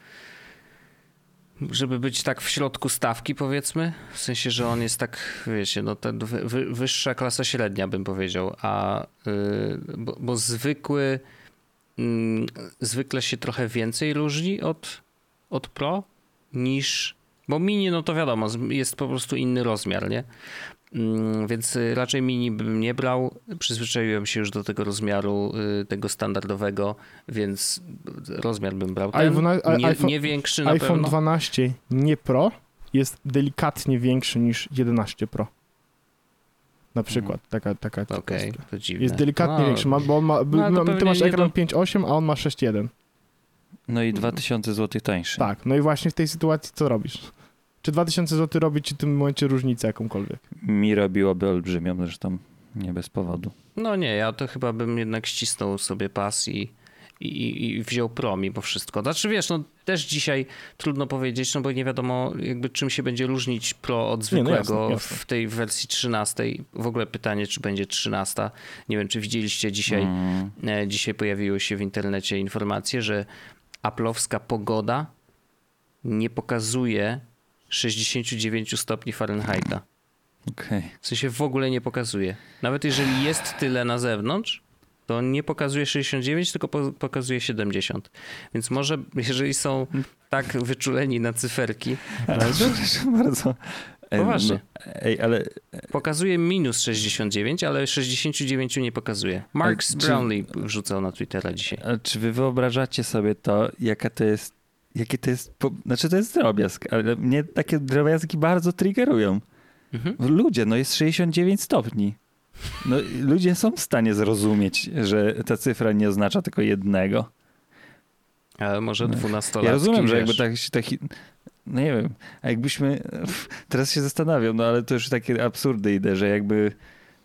żeby być tak w środku stawki, powiedzmy. W sensie, że on jest tak, wiecie, no ten wy, wyższa klasa średnia, bym powiedział. A yy, bo, bo, zwykły yy, zwykle się trochę więcej różni od, od Pro niż. Bo mini, no to wiadomo, jest po prostu inny rozmiar, nie? Mm, Więc y, raczej mini bym nie brał. Przyzwyczaiłem się już do tego rozmiaru, y, tego standardowego, więc rozmiar bym brał ten. iPhone- nie, iPhone- nie większy na iPhone pewno. 12 nie Pro jest delikatnie większy niż 11 Pro. Na przykład, taka, taka Mhm. Ciekawostka. to dziwne. Jest delikatnie No, większy, ma, bo on ma, No, to ty masz ekran do- 5.8, a on ma 6.1. No i 2000 zł tańszy. Tak, no i właśnie w tej sytuacji co robisz? Czy 2000 zł robi ci w tym momencie różnicę jakąkolwiek? Mi robiłoby olbrzymią, zresztą nie bez powodu. No nie, ja to chyba bym jednak ścisnął sobie pas i, i, i wziął Pro mimo wszystko. Znaczy wiesz, no też dzisiaj trudno powiedzieć, no bo nie wiadomo jakby czym się będzie różnić Pro od Nie, no zwykłego jasne, jasne. w tej wersji 13. W ogóle pytanie, czy będzie 13. Nie wiem, czy widzieliście dzisiaj, Mm. e, dzisiaj pojawiły się w internecie informacje, że aplowska pogoda nie pokazuje 69 stopni Fahrenheita. Okej. W sensie w ogóle nie pokazuje. Nawet jeżeli jest tyle na zewnątrz, to nie pokazuje 69, tylko po, pokazuje 70. Więc może, jeżeli są tak wyczuleni na cyferki, Ale przepraszam bardzo. Poważnie. no, Ej, ale pokazuje minus 69, ale 69 nie pokazuje. Marks Ale czy- Brownlee wrzucał na Twittera dzisiaj. a czy wy wyobrażacie sobie to, jaka to jest, jakie to jest, po... znaczy to jest drobiazg, ale mnie takie drobiazgi bardzo triggerują. Mhm. Ludzie, no jest 69 stopni. No, ludzie są w stanie zrozumieć, że ta cyfra nie oznacza tylko jednego. Ale może No. 12 Ja rozumiem, że jakby tak. No nie wiem, a jakbyśmy. Teraz się zastanawiam, no ale to już takie absurdy idę, że jakby.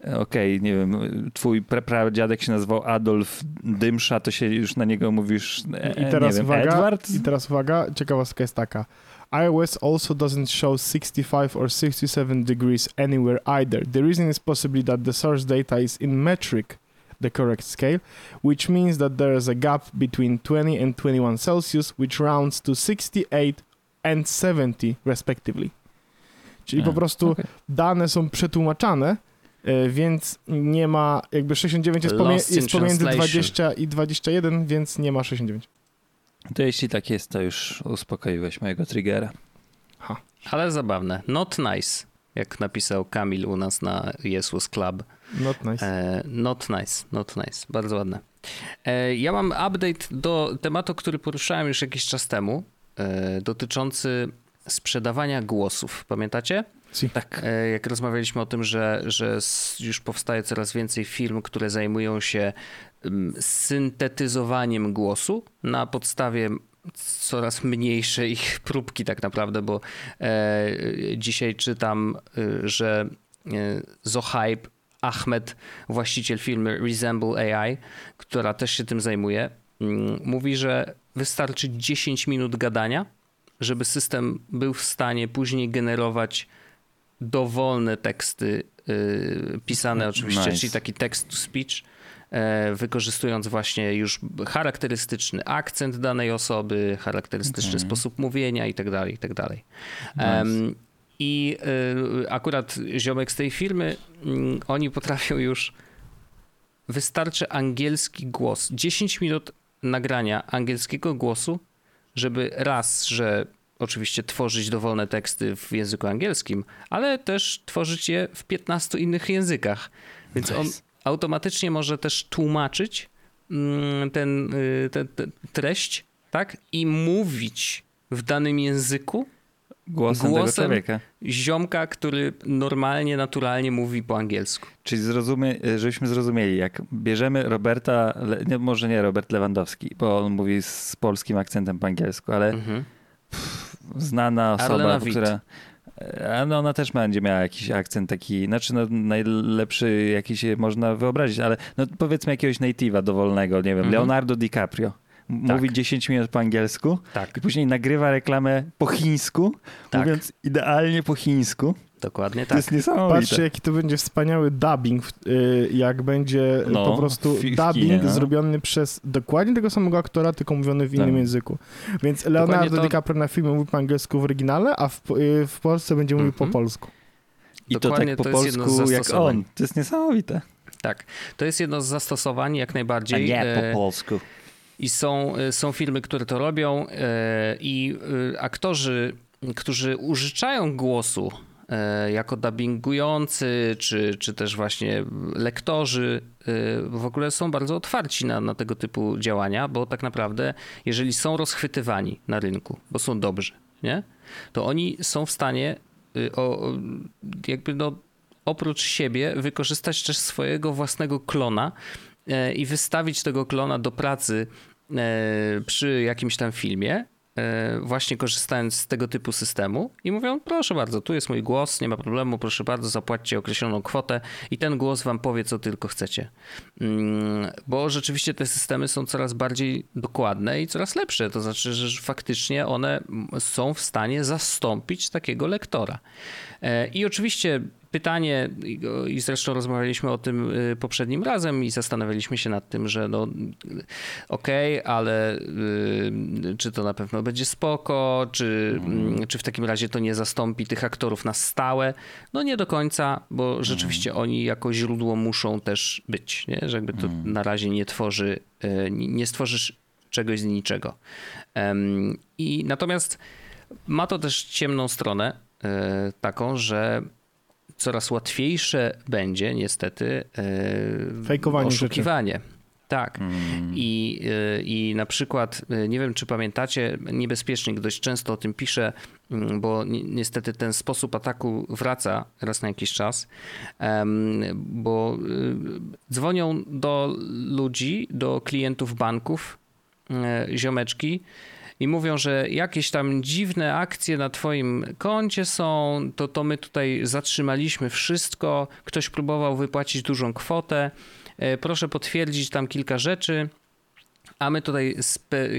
E, Okej, nie wiem, twój pra- pradziadek się nazywał Adolf Dymsza, to się już na niego mówisz. E, I teraz nie wiem, uwaga, Edward? i teraz uwaga, ciekawostka jest taka. iOS also doesn't show 65 or 67 degrees anywhere either. The reason is possibly that the source data is in metric, the correct scale, which means that there is a gap between 20 and 21 Celsius, which rounds to 68 and 70 respectively. Czyli A, po prostu okej. dane są przetłumaczane, e, więc nie ma, jakby 69 jest, pomie- jest pomiędzy translation. 20 i 21, więc nie ma 69. To jeśli tak jest, to już uspokoiłeś mojego triggera. Ale zabawne. Not nice, jak napisał Kamil u nas na Jesus Club. Not nice. E, not nice, not nice. Bardzo ładne. E, ja mam update do tematu, który poruszałem już jakiś czas temu, e, dotyczący sprzedawania głosów. Pamiętacie? Si. Tak. E, jak rozmawialiśmy o tym, że, że już powstaje coraz więcej firm, które zajmują się mm, syntetyzowaniem głosu na podstawie coraz mniejszej ich [LAUGHS] próbki tak naprawdę, bo e, dzisiaj czytam, e, że e, Zohaib Ahmed, właściciel firmy Resemble AI, która też się tym zajmuje, mm, mówi, że wystarczy 10 minut gadania, żeby system był w stanie później generować dowolne teksty y, pisane oczywiście, Nice. czyli taki text to speech, e, wykorzystując właśnie już charakterystyczny akcent danej osoby, charakterystyczny Okej. sposób mówienia i tak dalej, i tak dalej. Nice. Em, I y, akurat ziomek z tej firmy, mm, oni potrafią już, wystarczy angielski głos, 10 minut nagrania angielskiego głosu, żeby raz, że oczywiście tworzyć dowolne teksty w języku angielskim, ale też tworzyć je w 15 innych językach. Więc on Nice. automatycznie może też tłumaczyć mm, ten, y, ten, ten treść, tak? I mówić w danym języku Głosem, głosem- człowieka. ziomka, który normalnie, naturalnie mówi po angielsku. Czyli zrozumie, żebyśmy zrozumieli, jak bierzemy Roberta, nie, może nie Robert Lewandowski, bo on mówi z polskim akcentem po angielsku, ale Mhm. Znana osoba, Arlena która. A no ona też będzie miała jakiś akcent taki, znaczy no, najlepszy jaki się można wyobrazić, ale no, powiedzmy jakiegoś native'a dowolnego, nie wiem, Mhm. Leonardo DiCaprio. Tak. Mówi 10 minut po angielsku Tak, i później nagrywa reklamę po chińsku, Tak. mówiąc idealnie po chińsku. dokładnie To tak. jest niesamowite. Patrzcie, jaki to będzie wspaniały dubbing, y, jak będzie No, po prostu dubbing kinie, no. zrobiony przez dokładnie tego samego aktora, tylko mówiony w innym Tak. języku. Więc Leonardo to- DiCaprio na filmie mówi po angielsku w oryginale, a w, y, w Polsce będzie mówił po Mhm. polsku. I to Dokładnie tak po to polsku jak on. To jest niesamowite. Tak, to jest jedno z zastosowań jak A najbardziej. nie po e, polsku. I są, y, są firmy, które to robią e, i y, aktorzy, którzy użyczają głosu jako dubbingujący, czy, czy też właśnie lektorzy w ogóle są bardzo otwarci na, na tego typu działania, bo tak naprawdę, jeżeli są rozchwytywani na rynku, bo są dobrzy, nie? to oni są w stanie y, o, jakby no, oprócz siebie wykorzystać też swojego własnego klona i wystawić tego klona do pracy przy jakimś tam filmie E, właśnie korzystając z tego typu systemu i mówią, proszę bardzo, tu jest mój głos, nie ma problemu, proszę bardzo, zapłaćcie określoną kwotę i ten głos wam powie, co tylko chcecie. Mm, bo rzeczywiście te systemy są coraz bardziej dokładne i coraz lepsze, to znaczy, że faktycznie one są w stanie zastąpić takiego lektora. E, I oczywiście pytanie, i zresztą rozmawialiśmy o tym y, poprzednim razem i zastanawialiśmy się nad tym, że no okej, okay, ale y, czy to na pewno będzie spoko, czy, mm. czy w takim razie to nie zastąpi tych aktorów na stałe? No nie do końca, bo mhm. rzeczywiście mm. oni jako źródło muszą też być, nie? że jakby to mm. na razie nie tworzy, y, nie stworzysz czegoś z niczego. I natomiast ma to też ciemną stronę, taką, że coraz łatwiejsze będzie niestety e, Fejkowanie oszukiwanie. Rzeczy. Tak. Hmm. I, e, I na przykład, e, nie wiem czy pamiętacie, niebezpiecznik dość często o tym pisze, mm, bo ni niestety ten sposób ataku wraca raz na jakiś czas, bo dzwonią do ludzi, do klientów banków, ziomeczki, i mówią, że jakieś tam dziwne akcje na twoim koncie są, to, to my tutaj zatrzymaliśmy wszystko, ktoś próbował wypłacić dużą kwotę, e, proszę potwierdzić tam kilka rzeczy, a my tutaj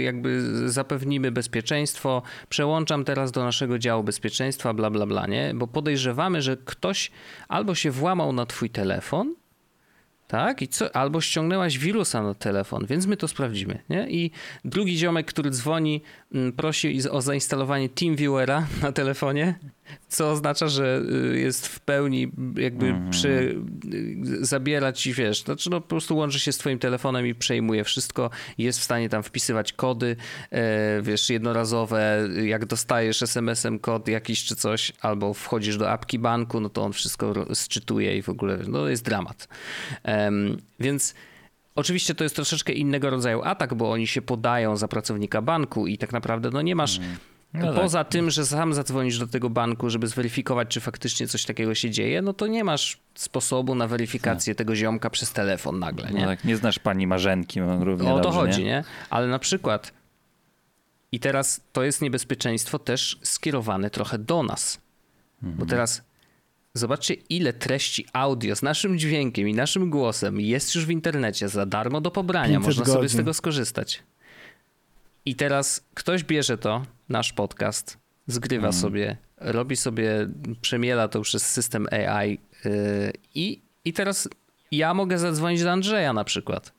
jakby zapewnimy bezpieczeństwo. Przełączam teraz do naszego działu bezpieczeństwa, bla, bla, bla, nie? Bo podejrzewamy, że ktoś albo się włamał na twój telefon, tak? I co, albo ściągnęłaś wirusa na telefon, więc my to sprawdzimy, nie? I drugi ziomek, który dzwoni, mm, prosi o zainstalowanie TeamViewera [LAUGHS] na telefonie, co oznacza, że y, jest w pełni jakby mm. przy, y, zabiera ci, wiesz, znaczy no po prostu łączy się z twoim telefonem i przejmuje wszystko jest w stanie tam wpisywać kody, e, wiesz, jednorazowe, jak dostajesz SMS-em kod jakiś czy coś, albo wchodzisz do apki banku, no to on wszystko sczytuje i w ogóle, no jest dramat. Więc Oczywiście to jest troszeczkę innego rodzaju atak, bo oni się podają za pracownika banku i tak naprawdę no nie masz mm. No Poza tak. tym, że sam zadzwonisz do tego banku, żeby zweryfikować, czy faktycznie coś takiego się dzieje, no to nie masz sposobu na weryfikację no. tego ziomka przez telefon nagle, nie? No tak, nie znasz pani Marzenki no, równie O to chodzi, nie? nie? Ale na przykład i teraz to jest niebezpieczeństwo też skierowane trochę do nas. Mhm. Bo teraz zobaczcie, ile treści audio z naszym dźwiękiem i naszym głosem jest już w internecie za darmo do pobrania. Można godzin. sobie z tego skorzystać. I teraz ktoś bierze to, nasz podcast, zgrywa mm. sobie, robi sobie, przemiela to przez system AI yy, i, i teraz ja mogę zadzwonić do Andrzeja na przykład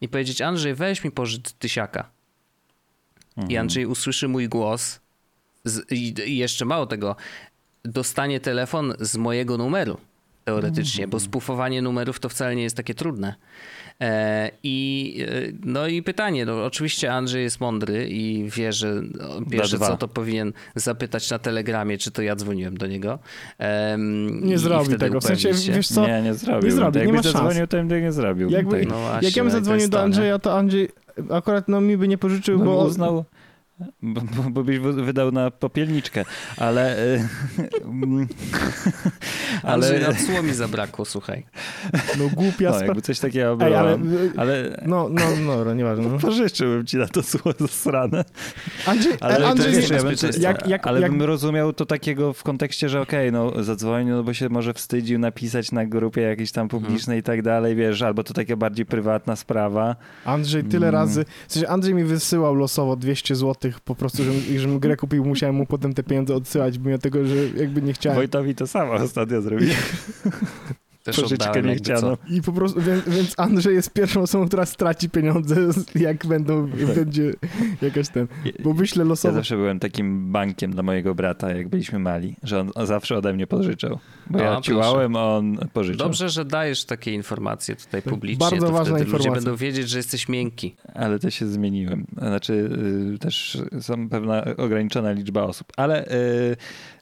i powiedzieć, Andrzej, weź mi pożycz tysiaka. I mhm. Andrzej usłyszy mój głos z, i, i, jeszcze mało tego, dostanie telefon z mojego numeru teoretycznie, mm. bo spufowanie numerów to wcale nie jest takie trudne. E, I, e, no i pytanie, no oczywiście Andrzej jest mądry i wie, że pierwsze co to powinien zapytać na telegramie, czy to ja dzwoniłem do niego. nie zrobi tego, w sensie, wiesz co? Nie, nie zrobił. Nie zrobi, nie ma zadzwonił, to bym nie zrobił. Jakby, tak. no właśnie, jak ja bym zadzwonił do Andrzeja, to Andrzej akurat no mi by nie pożyczył, no, bo... Uznał, bo, bo, bo, byś wydał na popielniczkę, ale... E, [LAUGHS] ale... Andrzej, na mi zabrakło, słuchaj. No głupia no, jakby coś takiego było. Ej, ale, ale... No, no, no, no nieważne. No. Pożyczyłbym ci na to słowo zasrane. Andrzej, ale Andrzej, wiesz, ja bym, jak, jak, ale jak... bym rozumiał to takiego w kontekście, że okej, okay, no zadzwonił, no bo się może wstydził napisać na grupie jakiejś tam publicznej hmm. i tak dalej, wiesz, albo to taka bardziej prywatna sprawa. Andrzej tyle hmm. razy, w sensie Andrzej mi wysyłał losowo 200 zł po prostu, żebym, żebym grę kupił, musiałem mu potem te pieniądze odsyłać, mimo tego, że jakby nie chciałem. Wojtowi to samo ostatnio zrobiłem. [LAUGHS] Też Pożyczkę nie chciano. I po prostu, więc, Andrzej jest pierwszą osobą, która straci pieniądze, [LAUGHS] jak będą, będzie jakaś ten, bo wyślę losowo. Ja zawsze byłem takim bankiem dla mojego brata, jak byliśmy mali, że on zawsze ode mnie pożyczał. Bo ja ciłałem, a on pożyczał. Dobrze, że dajesz takie informacje tutaj publicznie. Bardzo to ważna informacja. Ludzie będą wiedzieć, że jesteś miękki. Ale też się zmieniłem. Znaczy, y, też są pewna ograniczona liczba osób. Ale y,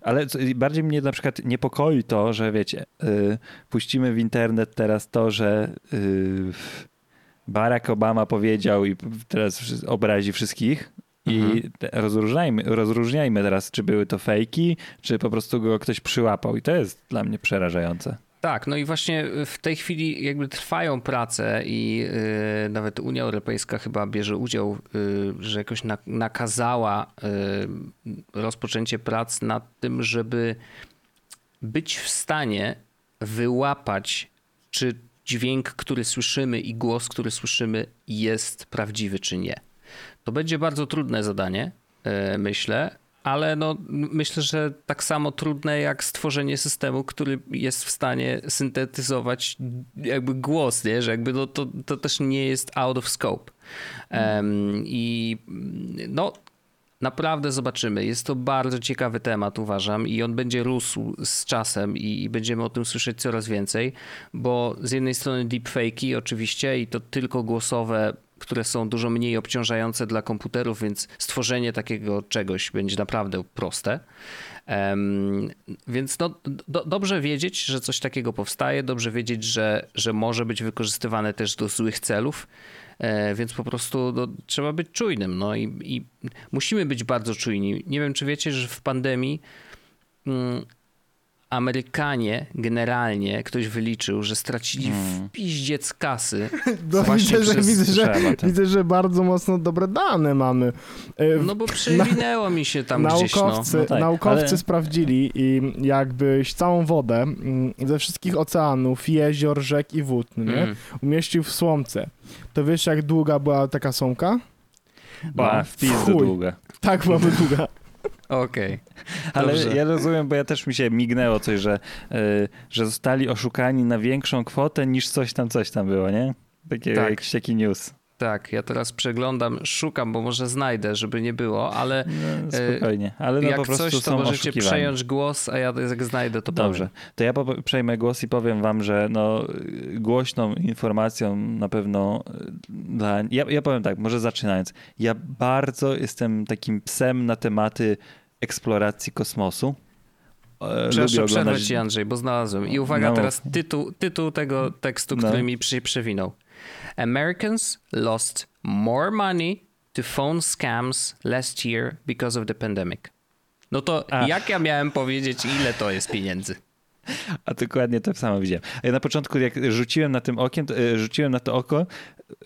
Ale bardziej mnie na przykład niepokoi to, że wiecie, y, puścimy w internet teraz to, że y, Barack Obama powiedział i teraz obrazi wszystkich. I Mhm. rozróżniajmy, rozróżniajmy teraz, czy były to fejki, czy po prostu go ktoś przyłapał. I to jest dla mnie przerażające. Tak, no i właśnie w tej chwili jakby trwają prace i y, nawet Unia Europejska chyba bierze udział, y, że jakoś na, nakazała y, rozpoczęcie prac nad tym, żeby być w stanie wyłapać, czy dźwięk, który słyszymy i głos, który słyszymy jest prawdziwy, czy nie. To będzie bardzo trudne zadanie, myślę, ale no, myślę, że tak samo trudne jak stworzenie systemu, który jest w stanie syntetyzować jakby głos, nie? że jakby no, to, to też nie jest out of scope. Em, I no, Naprawdę zobaczymy. Jest to bardzo ciekawy temat, uważam, i on będzie rósł z czasem i, i będziemy o tym słyszeć coraz więcej, bo z jednej strony deepfake'i oczywiście i to tylko głosowe, które są dużo mniej obciążające dla komputerów, więc stworzenie takiego czegoś będzie naprawdę proste. Em, więc no, do, dobrze wiedzieć, że coś takiego powstaje, dobrze wiedzieć, że, że może być wykorzystywane też do złych celów. E, więc po prostu no, trzeba być czujnym. No i, i musimy być bardzo czujni. Nie wiem, czy wiecie, że w pandemii mm, Amerykanie generalnie, ktoś wyliczył, że stracili w piździec kasy. [LAUGHS] No, Właśnie widzę, że, widzę, że, tym. widzę, że bardzo mocno dobre dane mamy. E, No bo przewinęło mi się tam gdzieś. No. naukowcy No tak, naukowcy ale- sprawdzili i jakbyś całą wodę mm, ze wszystkich oceanów, jezior, rzek i wód, nie? Mm. umieścił w słomce. To wiesz, jak długa była taka słomka? Ba, w pizdu chuj. długa. Tak, byłaby długa. Okej. Ale Dobrze. ja rozumiem, bo ja też mi się mignęło coś, że, y, że zostali oszukani na większą kwotę niż coś tam, coś tam było, nie? Takie, Tak. jakiś taki news. Tak, ja teraz przeglądam, szukam, bo może znajdę, żeby nie było, ale No, spokojnie, ale no jak po prostu coś, to możecie przejąć głos, a ja jak znajdę, to Dobrze, powiem. to ja przejmę głos i powiem wam, że no, głośną informacją na pewno y, dla... Ja, ja powiem tak, może zaczynając. Ja bardzo jestem takim psem na tematy eksploracji kosmosu. E, Przepraszam, przerwę oglądać- ci Andrzej, bo znalazłem. I uwaga, No. teraz tytuł, tytuł tego tekstu, No. który mi przy, przewinął. Americans lost more money to phone scams last year because of the pandemic. No to Ach. jak ja miałem powiedzieć, ile to jest pieniędzy? A dokładnie to samo widziałem. A Ja na początku, jak rzuciłem na tym okiem, e, rzuciłem na to oko,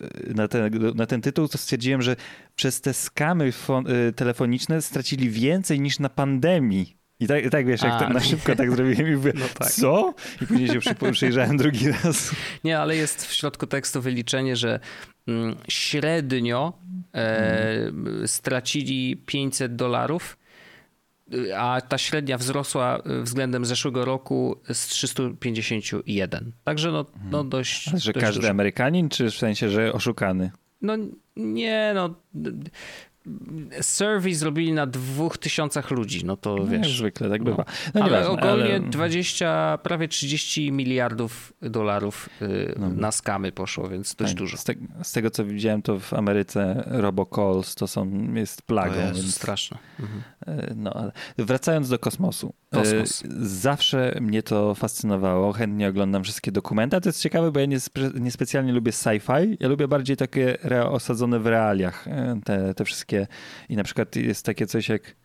e, na ten, na ten tytuł, to stwierdziłem, że przez te skamy e, telefoniczne stracili więcej niż na pandemii. I tak, tak wiesz, jak A. na szybko tak zrobiłem i mówię, [LAUGHS] No tak. co? I później się przyjrzałem drugi [LAUGHS] raz. Nie, ale jest w środku tekstu wyliczenie, że mm, średnio e, stracili 500 dolarów, a ta średnia wzrosła y, względem zeszłego roku z 351. Także no, no dość. Ale że dość każdy dużo. Amerykanin, czy w sensie, że oszukany? No nie, no. Survey zrobili na dwóch tysiącach ludzi, no to No, jak wiesz. zwykle, tak no. bywa. No, ale nieważne, ogólnie ale- 20, prawie 30 miliardów dolarów y, No. na skamy poszło, więc dość Tak, dużo. Z, te, z tego, co widziałem, to w Ameryce robocalls to są, jest plagą. O Jezu, więc... straszne. Mhm. E, No, ale wracając do kosmosu. Kosmos. E, Zawsze mnie to fascynowało. Chętnie oglądam wszystkie dokumenty. To jest ciekawe, bo ja nie, spe- niespecjalnie lubię sci-fi. Ja lubię bardziej takie osadzone w realiach. e, Te, te wszystkie. I na przykład jest takie coś jak.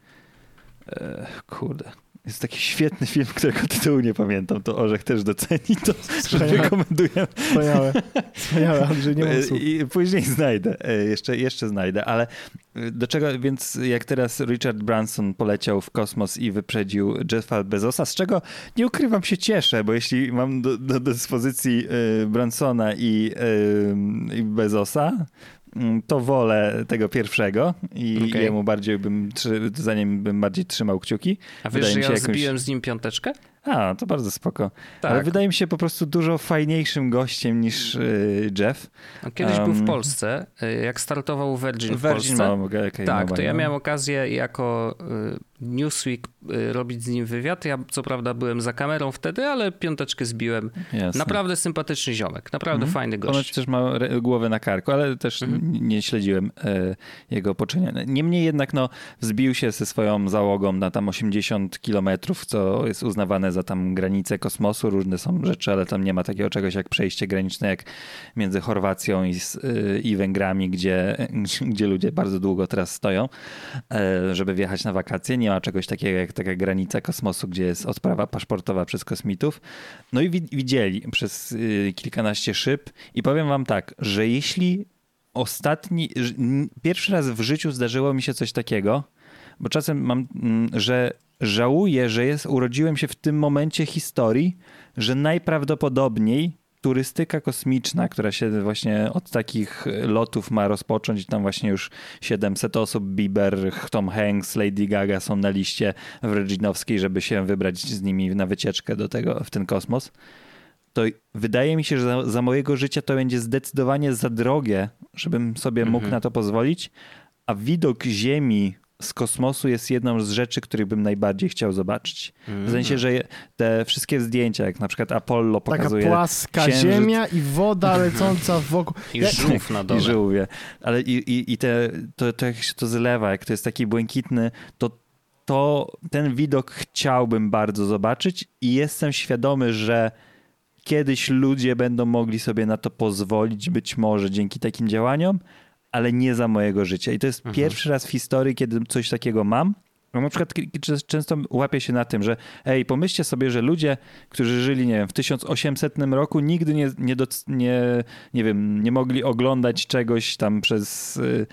E, kurde. Jest taki świetny film, którego tytułu nie pamiętam. To Orzech też doceni to, że Wspaniale. rekomenduję. Wspaniałe. Wspaniałe, Andrzej, nie mam słów. I później znajdę, e, jeszcze, jeszcze znajdę, ale e, do czego, więc jak teraz Richard Branson poleciał w kosmos i wyprzedził Jeffa Bezosa, z czego nie ukrywam się cieszę, bo jeśli mam do, do dyspozycji e, Bransona i, e, i Bezosa, to wolę tego pierwszego i Okej. jemu bardziej bym, za nim bym bardziej trzymał kciuki. A wiesz, Wydaje że ja jakąś- zbiłem z nim piąteczkę? A, to bardzo spoko. Tak. Ale wydaje mi się po prostu dużo fajniejszym gościem niż y, Jeff. Kiedyś był w Um, Polsce, y, jak startował Virgin w Virgin Polsce. ma, okay, tak, to ja no. miałem okazję jako y, Newsweek robić z nim wywiad. Ja co prawda byłem za kamerą wtedy, ale piąteczkę zbiłem. Jasne. Naprawdę sympatyczny ziomek, naprawdę Mhm. fajny gość. też ma re- głowę na karku, ale też Mhm. n- nie śledziłem e, jego poczynienia. Niemniej jednak no, wzbił się ze swoją załogą na tam 80 kilometrów, co jest uznawane za tam granicę kosmosu. Różne są rzeczy, ale tam nie ma takiego czegoś jak przejście graniczne jak między Chorwacją i, i Węgrami, gdzie, [LAUGHS] gdzie ludzie bardzo długo teraz stoją, e, żeby wjechać na wakacje. Nie ma czegoś takiego jak taka granica kosmosu, gdzie jest odprawa paszportowa przez kosmitów. No i wi- widzieli przez y, kilkanaście szyb i powiem wam tak, że jeśli ostatni, pierwszy raz w życiu zdarzyło mi się coś takiego, bo czasem mam, mm, że żałuję, że jest, urodziłem się w tym momencie historii, że najprawdopodobniej turystyka kosmiczna, która się właśnie od takich lotów ma rozpocząć, tam właśnie już 700 osób, Bieber, Tom Hanks, Lady Gaga są na liście virginowskiej, żeby się wybrać z nimi na wycieczkę do tego, w ten kosmos, to wydaje mi się, że za, za mojego życia to będzie zdecydowanie za drogie, żebym sobie mógł Mhm. na to pozwolić, a widok Ziemi z kosmosu jest jedną z rzeczy, których bym najbardziej chciał zobaczyć. W sensie, że te wszystkie zdjęcia, jak na przykład Apollo Taka pokazuje płaska księżyc. ziemia i woda lecąca wokół. I żółw na i dole. żółwie. Ale i, i, i te, to, to jak się to zlewa, jak to jest taki błękitny, to, to ten widok chciałbym bardzo zobaczyć i jestem świadomy, że kiedyś ludzie będą mogli sobie na to pozwolić, być może dzięki takim działaniom, ale nie za mojego życia. I to jest Mhm. pierwszy raz w historii, kiedy coś takiego mam. No na przykład często łapię się na tym, że ej, pomyślcie sobie, że ludzie, którzy żyli, nie wiem, w 1800 roku nigdy nie, nie, nie, nie wiem, nie mogli oglądać czegoś tam przez, y,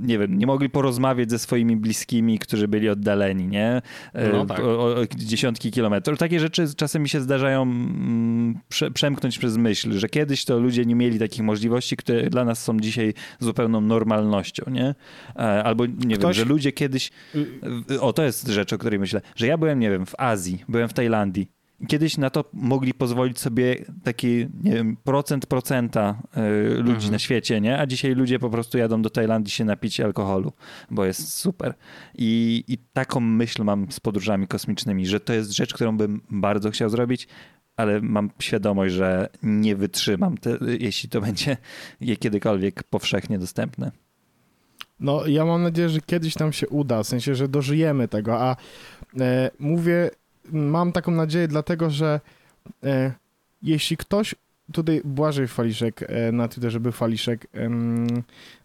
nie wiem, nie mogli porozmawiać ze swoimi bliskimi, którzy byli oddaleni, nie? Y, No tak. o, o, dziesiątki kilometrów. Takie rzeczy czasem mi się zdarzają mm, prze, przemknąć przez myśl, że kiedyś to ludzie nie mieli takich możliwości, które dla nas są dzisiaj zupełną normalnością, nie? E, Albo, nie wiem, Ktoś- że ludzie kiedyś o, to jest rzecz, o której myślę. Że ja byłem, nie wiem, w Azji, byłem w Tajlandii. Kiedyś na to mogli pozwolić sobie taki, nie wiem, procent procenta y, ludzi Mhm. na świecie, nie? A dzisiaj ludzie po prostu jadą do Tajlandii się napić alkoholu, bo jest super. I, I taką myśl mam z podróżami kosmicznymi, że to jest rzecz, którą bym bardzo chciał zrobić, ale mam świadomość, że nie wytrzymam, te, jeśli to będzie kiedykolwiek powszechnie dostępne. No, ja mam nadzieję, że kiedyś nam się uda, w sensie, że dożyjemy tego, a e, mówię, mam taką nadzieję dlatego, że e, jeśli ktoś, tutaj Błażej Faliszek e, na Twitterze był Faliszek, em,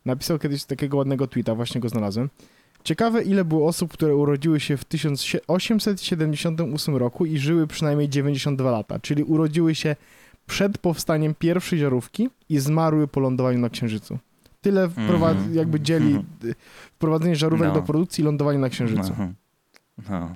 napisał kiedyś takiego ładnego tweeta, właśnie go znalazłem. Ciekawe, ile było osób, które urodziły się w 1878 roku i żyły przynajmniej 92 lata, czyli urodziły się przed powstaniem pierwszej żarówki i zmarły po lądowaniu na Księżycu. Tyle wprowa- Mhm. jakby dzieli Mhm. wprowadzenie żarówek No. do produkcji i lądowanie na Księżycu. No, no.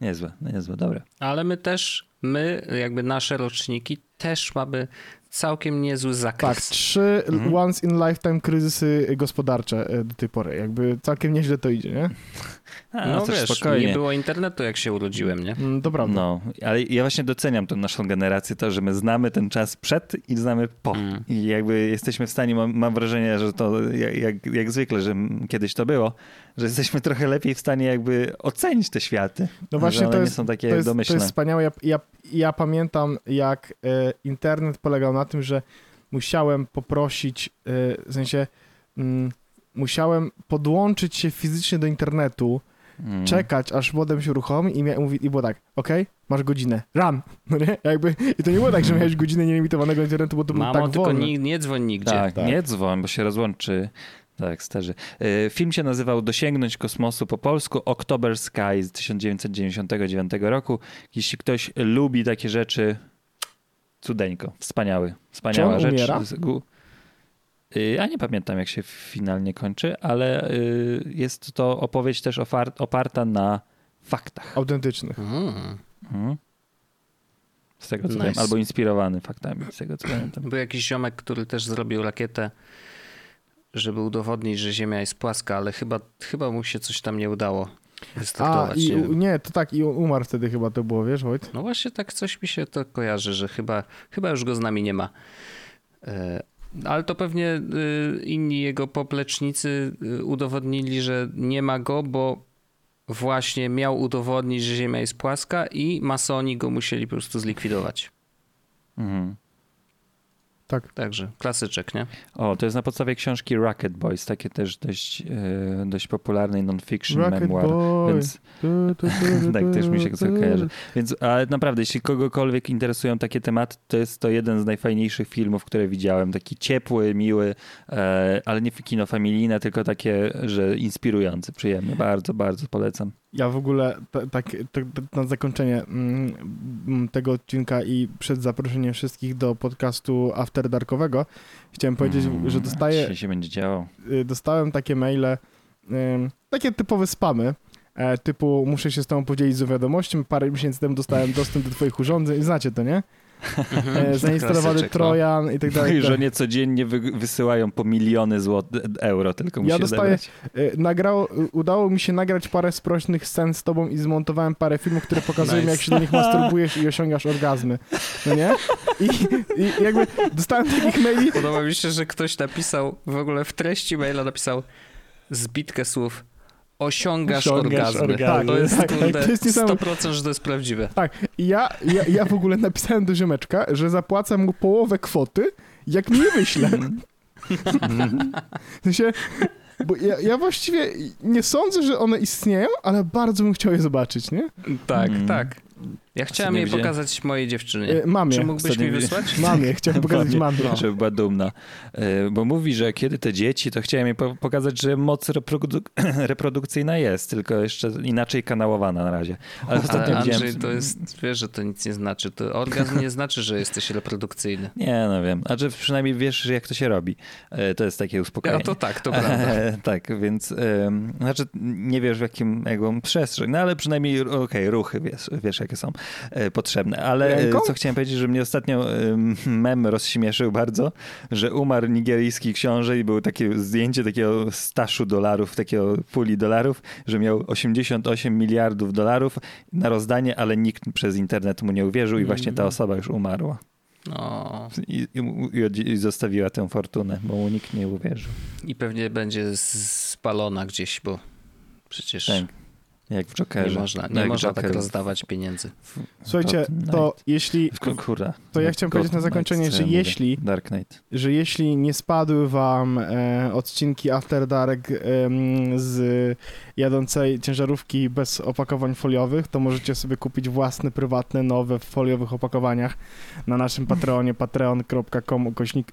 Niezłe, niezłe, dobre. Ale my też, my, jakby nasze roczniki, też mamy całkiem niezły Tak, zakres. trzy Mhm. once in lifetime kryzysy gospodarcze y, do tej pory. Jakby całkiem nieźle to idzie, nie? [LAUGHS] A, no też wiesz, spokojnie. nie było internetu, jak się urodziłem, nie? Mm, To prawda. No, ale ja właśnie doceniam tę naszą generację, to, że my znamy ten czas przed i znamy po. Mm. I jakby jesteśmy w stanie, mam, mam wrażenie, że to jak, jak, jak zwykle, że kiedyś to było, że jesteśmy [LAUGHS] trochę lepiej w stanie jakby ocenić te światy. No właśnie to nie jest, są takie to jest, to domyślne. jest wspaniałe. Ja, ja, ja pamiętam, jak e, internet polegał na tym, że musiałem poprosić, e, w sensie mm, musiałem podłączyć się fizycznie do internetu, Mm. czekać, aż modem się uruchomi i, mia- mówi, i było tak, okej, masz godzinę, run, [LAUGHS] no nie? Jakby, I to nie było tak, że miałeś godzinę nielimitowanego internetu, bo to był Mamo, tak tylko nie, nie dzwoń nigdzie. Tak, Tak. nie dzwoń, bo się rozłączy. Tak, starzy. E, Film się nazywał Dosięgnąć kosmosu po polsku October Sky z 1999 roku. Jeśli ktoś lubi takie rzeczy, cudeńko, wspaniały, wspaniała Czy on rzecz. umiera? Y, A nie pamiętam, jak się finalnie kończy, ale y, jest to opowieść też oparta na faktach. Autentycznych. Mm. Mhm. Z tego co Nice. wiem, albo inspirowany faktami, z tego co pamiętam. Był jakiś ziomek, który też zrobił rakietę, żeby udowodnić, że Ziemia jest płaska, ale chyba, chyba mu się coś tam nie udało. A, wystartować. i, nie, nie, to tak, i umarł wtedy chyba to było, wiesz, Wojt? No właśnie tak coś mi się to kojarzy, że chyba, chyba już go z nami nie ma. Ale to pewnie y, inni jego poplecznicy y, udowodnili, że nie ma go, bo właśnie miał udowodnić, że Ziemia jest płaska i masoni go musieli po prostu zlikwidować. Mhm. Tak. Także klasyczek, nie? O, to jest na podstawie książki Rocket Boys, takie też dość, e, dość popularnej non-fiction Rocket memoir. Boy. Więc [LAUGHS] tak też mi się kojarzy. Więc, ale naprawdę, jeśli kogokolwiek interesują takie tematy, to jest to jeden z najfajniejszych filmów, które widziałem. Taki ciepły, miły, e, ale nie kino familijne, tylko takie, że inspirujący, przyjemny. Bardzo, bardzo polecam. Ja w ogóle ta- tak na zakończenie mm, tego odcinka i przed zaproszeniem wszystkich do podcastu After Darkowego chciałem powiedzieć, Mm, że dostaję, się będzie działo. y, dostałem takie maile, takie typowe spamy, e, typu muszę się z tobą podzielić z wiadomością, parę miesięcy temu dostałem dostęp do twoich urządzeń, znacie to, nie? E, zainstalowany no. Trojan i tak dalej. Mojej tak. żonie codziennie wy, wysyłają po miliony złotych euro, tylko musi Ja dostaję- zebrać. E, Nagrało, udało mi się nagrać parę sprośnych scen z tobą i zmontowałem parę filmów, które pokazują, Nice. jak się do nich masturbujesz i osiągasz orgazmy. No nie? I, I jakby dostałem takich maili. Podoba mi się, że ktoś napisał, w ogóle w treści maila napisał zbitkę słów osiągasz, Osiągasz orgazmy. orgazmy. To jest, Tak, kurde, to jest niesamowite. 100% że to jest prawdziwe. Tak, i ja, ja, ja w ogóle napisałem do ziomeczka, że zapłacę mu połowę kwoty, jak mi je wyśle. W sensie, bo ja, ja właściwie nie sądzę, że one istnieją, ale bardzo bym chciał je zobaczyć, nie? Tak, Mm. tak. Ja chciałem jej widziałem. pokazać mojej dziewczynie. E, Mamie. Czy mógłbyś Ostatnio mi wysłać? [LAUGHS] Mamie, chciałem [LAUGHS] pokazać mamie. No. Żeby była dumna. E, Bo mówi, że kiedy te dzieci, to chciałem jej po- pokazać, że moc reprodu- [CLEARS THROAT] reprodukcyjna jest, tylko jeszcze inaczej kanałowana na razie. Ale ostatnio Ale Andrzej, widziałem... to jest, wiesz, że to nic nie znaczy. To orgazm nie znaczy, że jesteś reprodukcyjny. [LAUGHS] Nie, no wiem. A że przynajmniej wiesz, jak to się robi. E, To jest takie uspokojenie. to tak, to prawda. E, tak, więc znaczy nie wiesz w jakim jaką przestrzeń, no ale przynajmniej okej, ruchy wiesz, wiesz jakie są potrzebne. Ale e, Ręką? co chciałem powiedzieć, że mnie ostatnio em, [LAUGHS] mem rozśmieszył bardzo, że umarł nigeryjski książę i było takie zdjęcie takiego staszu dolarów, takiego puli dolarów, że miał 88 miliardów dolarów na rozdanie, ale nikt przez internet mu nie uwierzył i właśnie ta Mhm. osoba już umarła. No. I, i, i zostawiła tę fortunę, bo mu nikt nie uwierzył. I pewnie będzie spalona gdzieś, bo przecież Tak. Jak w Jokerze. nie można, nie Jak można tak Joker. rozdawać pieniędzy. Słuchajcie, to jeśli, W Kurra. to ja chciałem powiedzieć na zakończenie, że jeśli? Dark Knight. że jeśli nie spadły wam e, odcinki After Dark em, z jadącej ciężarówki bez opakowań foliowych, to możecie sobie kupić własne, prywatne, nowe w foliowych opakowaniach na naszym Patreonie [LAUGHS] patreon.com ukośnik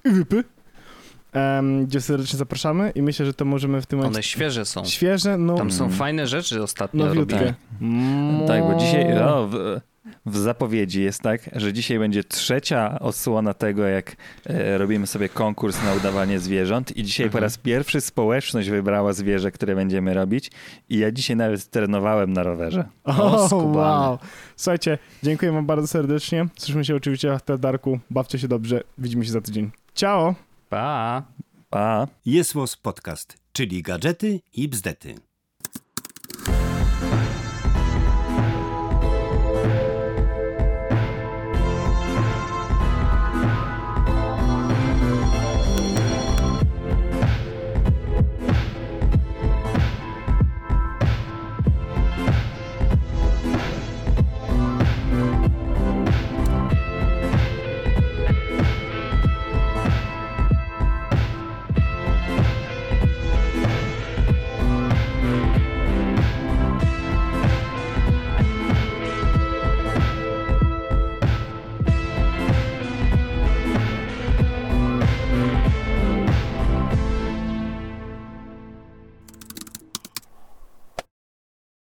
Em, gdzie serdecznie zapraszamy i myślę, że to możemy w tym momencie One świeże są. świeże, no, Tam są Mm. fajne rzeczy ostatnio nowiutkie. robione. Mm. Tak, bo dzisiaj o, w, w zapowiedzi jest tak, że dzisiaj będzie trzecia odsłona tego, jak e, robimy sobie konkurs na udawanie zwierząt i dzisiaj po Mhm. raz pierwszy społeczność wybrała zwierzę, które będziemy robić i ja dzisiaj nawet trenowałem na rowerze. O, O, wow. Słuchajcie, dziękuję wam bardzo serdecznie. Słyszymy się oczywiście w Darku. Bawcie się dobrze. Widzimy się za tydzień. Ciao! Pa! Pa! Jest Podcast, czyli gadżety i bzdety.